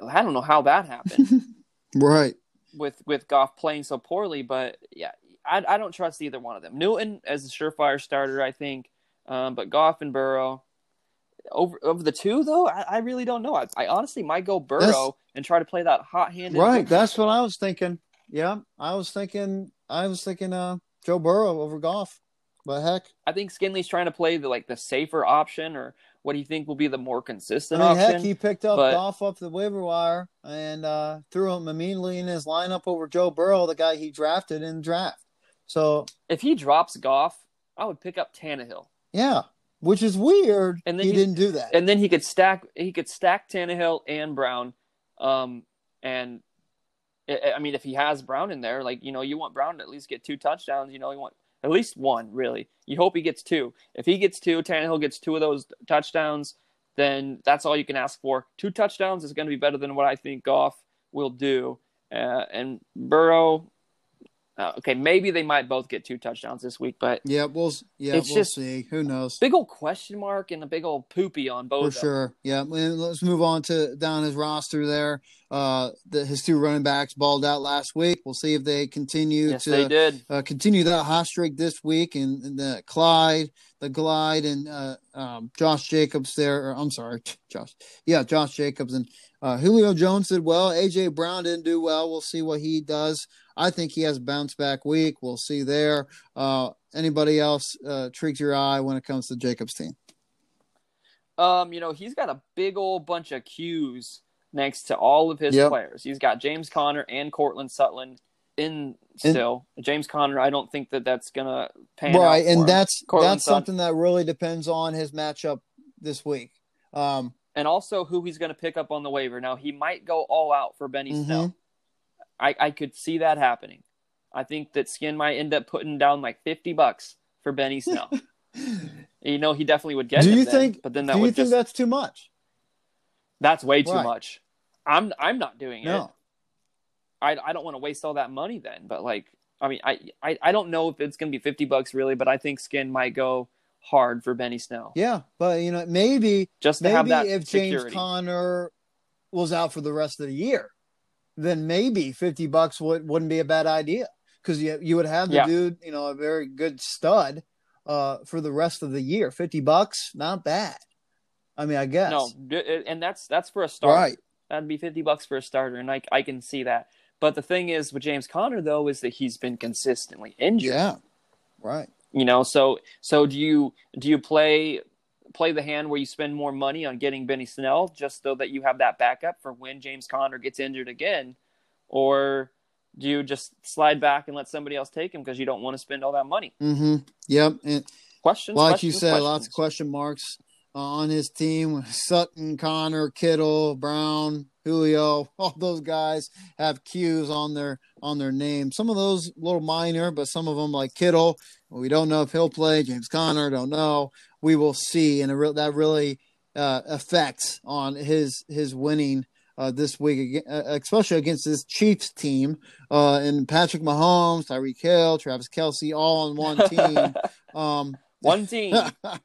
I don't know how that happened [laughs] Right. With with Goff playing so poorly, but yeah, I, I don't trust either one of them. Newton as a surefire starter, I think, um, but Goff and Burrow over over the two though, I, I really don't know. I, I honestly might go Burrow That's- and try to play that hot handed. Right. [laughs] That's what I was thinking. Yeah. I was thinking I was thinking uh Joe Burrow over Goff. But heck, I think Skinley's trying to play the like the safer option, or what do you think will be the more I consistent mean, option? heck, he picked up but- Goff up the waiver wire and uh, threw him immediately in his lineup over Joe Burrow, the guy he drafted in draft. So if he drops Goff, I would pick up Tannehill, yeah, which is weird. And then he he's- didn't do that. and then he could stack he could stack Tannehill and Brown, um, and I I mean if he has Brown in there, like you know you want Brown to at least get two touchdowns. You know you want at least one really. You hope he gets two. If he gets two, Tannehill gets two of those touchdowns, then that's all you can ask for. Two touchdowns is going to be better than what I think Goff will do. Uh, and Burrow, uh, okay, maybe they might both get two touchdowns this week, but yeah, we'll yeah, It's we'll just- see. Who knows? big old question mark and a big old poopy on both. For sure. Yeah. Let's move on to down his roster there. Uh, the, his two running backs balled out last week. We'll see if they continue Yes, to they did. uh, continue that hot streak this week. And, and the Clyde, the Glide, and uh, um, Josh Jacobs there. Or, I'm sorry, [laughs] Josh. Yeah, Josh Jacobs and uh, Julio Jones did well. AJ Brown didn't do well. We'll see what he does. I think he has bounce back week. We'll see there. Uh, anybody else uh, intrigues your eye when it comes to Jacobs' team? Um, you know, he's got a big old bunch of Qs next to all of his Yep. players. He's got James Conner and Courtland Sutton in still. James Conner, I don't think that that's gonna pan out right and him. that's Courtland that's Sutton. something that really depends on his matchup this week um and also who he's gonna pick up on the waiver. Now he might go all out for Benny Mhm. Snell. I I could see that happening. I think that Skin might end up putting down like fifty bucks for Benny Snell. [laughs] you know, he definitely would get. do you then, think But then that do you think just that's too much that's way too Right. much. I'm I'm not doing it. I, I don't want to waste all that money then. But like, I mean, I, I, I don't know if it's going to be 50 bucks really, but I think Skin might go hard for Benny Snell yeah but you know maybe just to have maybe if james security. conner was out for the rest of the year then maybe 50 bucks would, wouldn't be a bad idea because you, you would have the Yeah. dude you know a very good stud uh for the rest of the year 50 bucks not bad i mean i guess no, and that's that's for a start. right That'd be 50 bucks for a starter, and I, I can see that. But the thing is with James Conner though is that he's been consistently injured. yeah right. You know, so so do you do you play play the hand where you spend more money on getting Benny Snell just so that you have that backup for when James Conner gets injured again, or do you just slide back and let somebody else take him because you don't want to spend all that money? mm-hmm. Yep and Questions, like questions, you said, lots of question marks on his team. Sutton, Conner, Kittle, Brown, Julio, [laughs] all those guys have Q's on their on their name. Some of those a little minor, but some of them like Kittle, we don't know if he'll play. James Conner, don't know. We will see, and it re- that really uh, affects on his his winning. Uh, this week, uh, especially against this Chiefs team, uh, and Patrick Mahomes, Tyreek Hill, Travis Kelce, all on one team. [laughs] um, One team, [laughs] uh,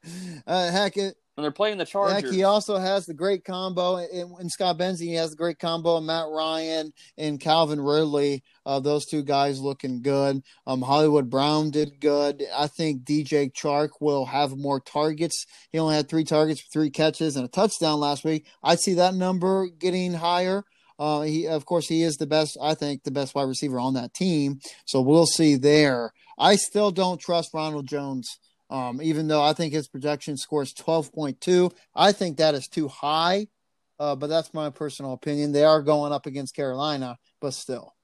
heck, it, they're playing the heck, Chargers. he also has the great combo in, in Scott Benzie. He has the great combo in Matt Ryan and Calvin Ridley. Uh, those two guys looking good. Um, Hollywood Brown did good. I think DJ Chark will have more targets. He only had three targets for three catches and a touchdown last week. I see that number getting higher. Uh, he, of course, he is the best. I think the best wide receiver on that team. So we'll see there. I still don't trust Ronald Jones. Um, even though I think his projection scores 12.2, I think that is too high. Uh, but that's my personal opinion. They are going up against Carolina, but still.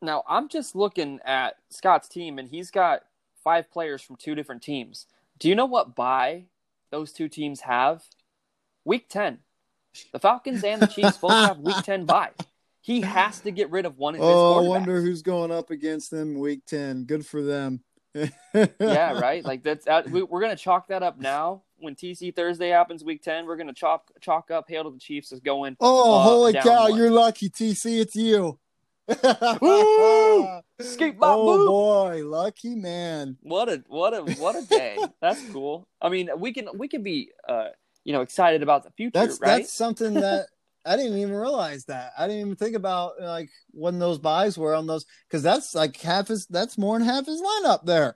Now I'm just looking at Scott's team, and he's got five players from two different teams. Do you know what bye those two teams have? Week ten. The Falcons and the Chiefs both have Week ten [laughs] bye. He has to get rid of one of his Oh, I wonder who's going up against them week 10. Good for them. Yeah, [laughs] right. Like that's that, we, we're gonna chalk that up now. When TC Thursday happens, Week ten, we're gonna chalk chalk up Hail to the Chiefs as going. Oh, Uh, holy cow. one. You're lucky, TC. It's you. Woo! [laughs] Skate bop oh, boy. Lucky man. What a what a what a day. [laughs] That's cool. I mean, we can we can be uh you know excited about the future, That's right? that's something that I didn't even realize that. I didn't even think about like when those byes were on those because that's like half his. That's more than half his lineup there.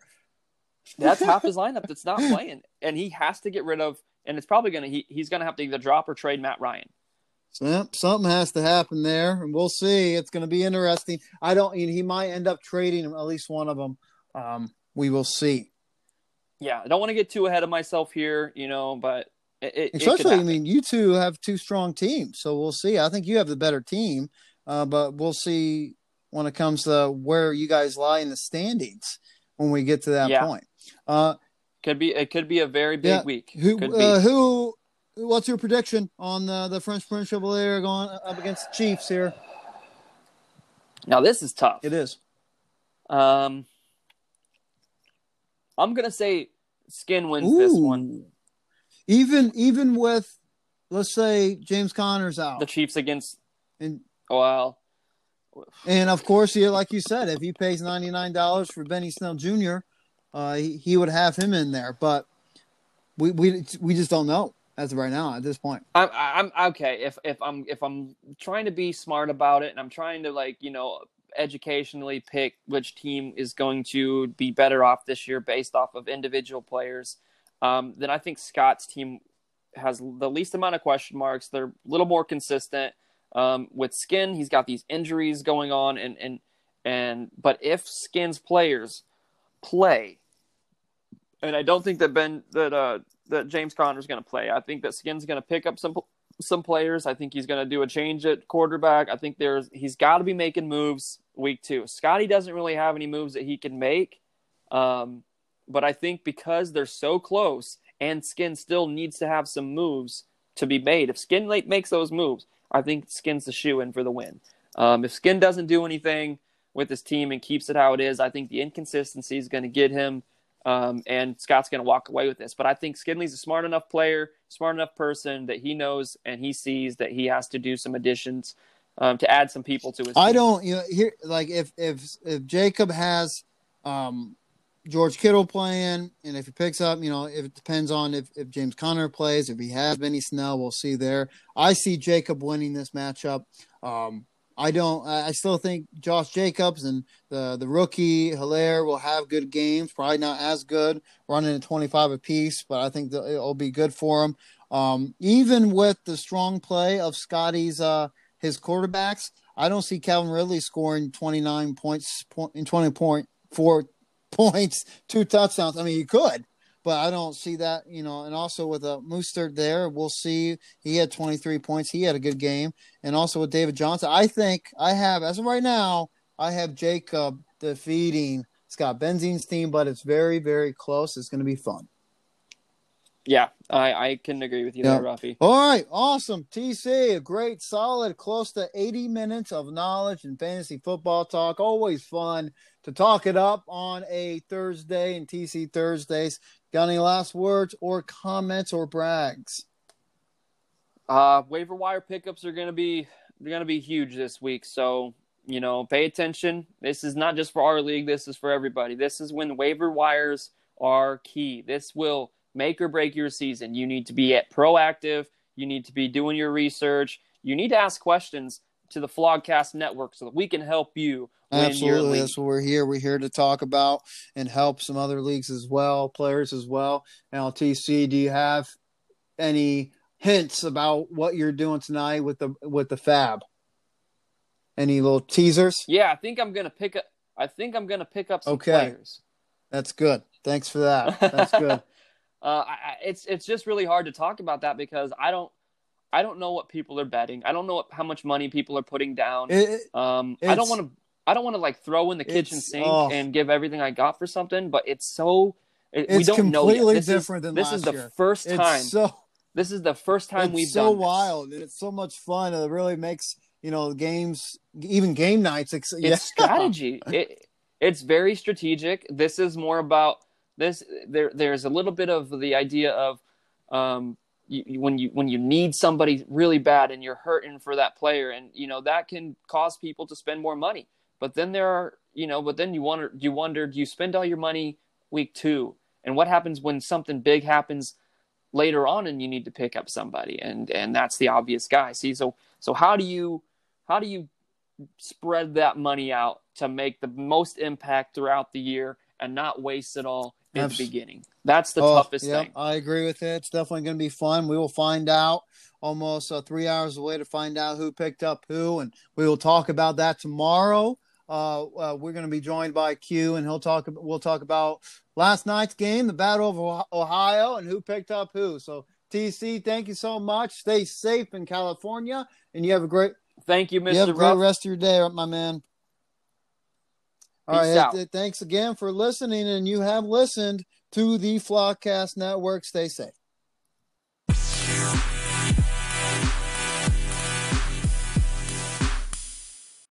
That's half [laughs] his lineup that's not playing, and he has to get rid of. And it's probably gonna he, he's gonna have to either drop or trade Matt Ryan. Yep, something has to happen there, and we'll see. It's going to be interesting. I don't. He might end up trading at least one of them. Um, we will see. Yeah, I don't want to get too ahead of myself here, you know, but it, Especially, I mean, you two have two strong teams, so we'll see. I think you have the better team, uh, but we'll see when it comes to where you guys lie in the standings when we get to that Yeah. point. Uh, could be it could be a very big Yeah, week. who, uh, who? What's your prediction on the, the French Prince Chevalier going up against the Chiefs here? now this is tough. It is. Um, I'm gonna say Skin wins this one. Even even with, let's say James Conner's out, The Chiefs against and well, and of course, yeah, like you said, if he pays ninety nine dollars for Benny Snell Jr., uh, he, he would have him in there. But we we we just don't know as of right now at this point. I'm I'm okay. If if I'm if I'm trying to be smart about it and I'm trying to like you know educationally pick which team is going to be better off this year based off of individual players, um, then I think Scott's team has the least amount of question marks. They're a little more consistent. Um, with Skin, he's got these injuries going on, and and and but if Skin's players play, and I don't think that Ben that uh that James Conner's going to play. I think that Skin's going to pick up some some players. I think he's going to do a change at quarterback. I think there's he's got to be making moves week two. Scotty doesn't really have any moves that he can make, um, but I think because they're so close and Skin still needs to have some moves to be made. If Skin late makes those moves, I think Skin's the shoe in for the win. Um, if Skin doesn't do anything with his team and keeps it how it is, I think the inconsistency is going to get him. Um, and Scott's going to walk away with this. But I think Skinley's a smart enough player, smart enough person that he knows and he sees that he has to do some additions um, to add some people to his. I team. don't, you know, here like if if if Jacob has um George Kittle playing, and if he picks up, you know, if it depends on if, if James Conner plays, if he has Benny Snell, we'll see there. I see Jacob winning this matchup. Um, I don't. I still think Josh Jacobs and the the rookie Helaire will have good games. Probably not as good, running at twenty five apiece, but I think it'll be good for them. Um, even with the strong play of Scotty's uh, his quarterbacks, I don't see Calvin Ridley scoring twenty nine points point in twenty point four [laughs] points, two touchdowns. I mean, he could, but I don't see that. You know, and also with a uh, Mostert there, we'll see. He had twenty three points. He had a good game, and also with David Johnson, I think I have as of right now, I have Jacob defeating Scott Benzine's team, but it's very very close. It's going to be fun. Yeah, I, I can agree with you Yeah. there, Ruffy. All right, awesome. TC, a great, solid, close to 80 minutes of knowledge and fantasy football talk. Always fun to talk it up on a Thursday and TC Thursdays. Got any last words or comments or brags? Uh, waiver wire pickups are gonna be they're gonna be huge this week. So you know, pay attention. This is not just for our league. This is for everybody. This is when waiver wires are key. This will make or break your season. You need to be at proactive. You need to be doing your research. You need to ask questions to the Flogcast Network so that we can help you Absolutely. That's what we're here. We're here to talk about and help some other leagues as well, players as well. Now, TC, do you have any hints about what you're doing tonight with the with the FAAB? Any little teasers? Yeah, I think I'm gonna pick up. I think I'm gonna pick up some Okay. players. That's good. Thanks for that. That's [laughs] good. Uh, I, it's it's just really hard to talk about that because I don't I don't know what people are betting. I don't know what, how much money people are putting down. It- um, I don't want to I don't want to like throw in the kitchen sink oh. and give everything I got for something, but it's so it, we It's don't know yet. completely This different is, than this is the year. first it's time. so this is the first time it's we've so done wild and it's so much fun. It really makes you know games, even game nights. Ex- it's yeah. [laughs] strategy. It it's very strategic. This is more about this. There there's a little bit of the idea of um, you, you- when you when you need somebody really bad and you're hurting for that player, and you know that can cause people to spend more money. But then there are you know, but then you wonder you wonder do you spend all your money week two, and what happens when something big happens later on and you need to pick up somebody, and and that's the obvious guy. See, so so how do you how do you spread that money out to make the most impact throughout the year and not waste it all in the beginning. That's the Oh, toughest yep, thing. I agree with it. It's definitely going to be fun. We will find out almost uh, three hours away to find out who picked up who, and we will talk about that tomorrow uh, uh, we're going to be joined by Q, and he'll talk. We'll talk about last night's game, the Battle of Ohio, and who picked up who. So, TC, thank you so much. Stay safe in California, and you have a great. Thank you, Mr. You have a Ruff. rest of your day, my man. All right. Thanks again for listening, and you have listened to the Flockcast Network. Stay safe.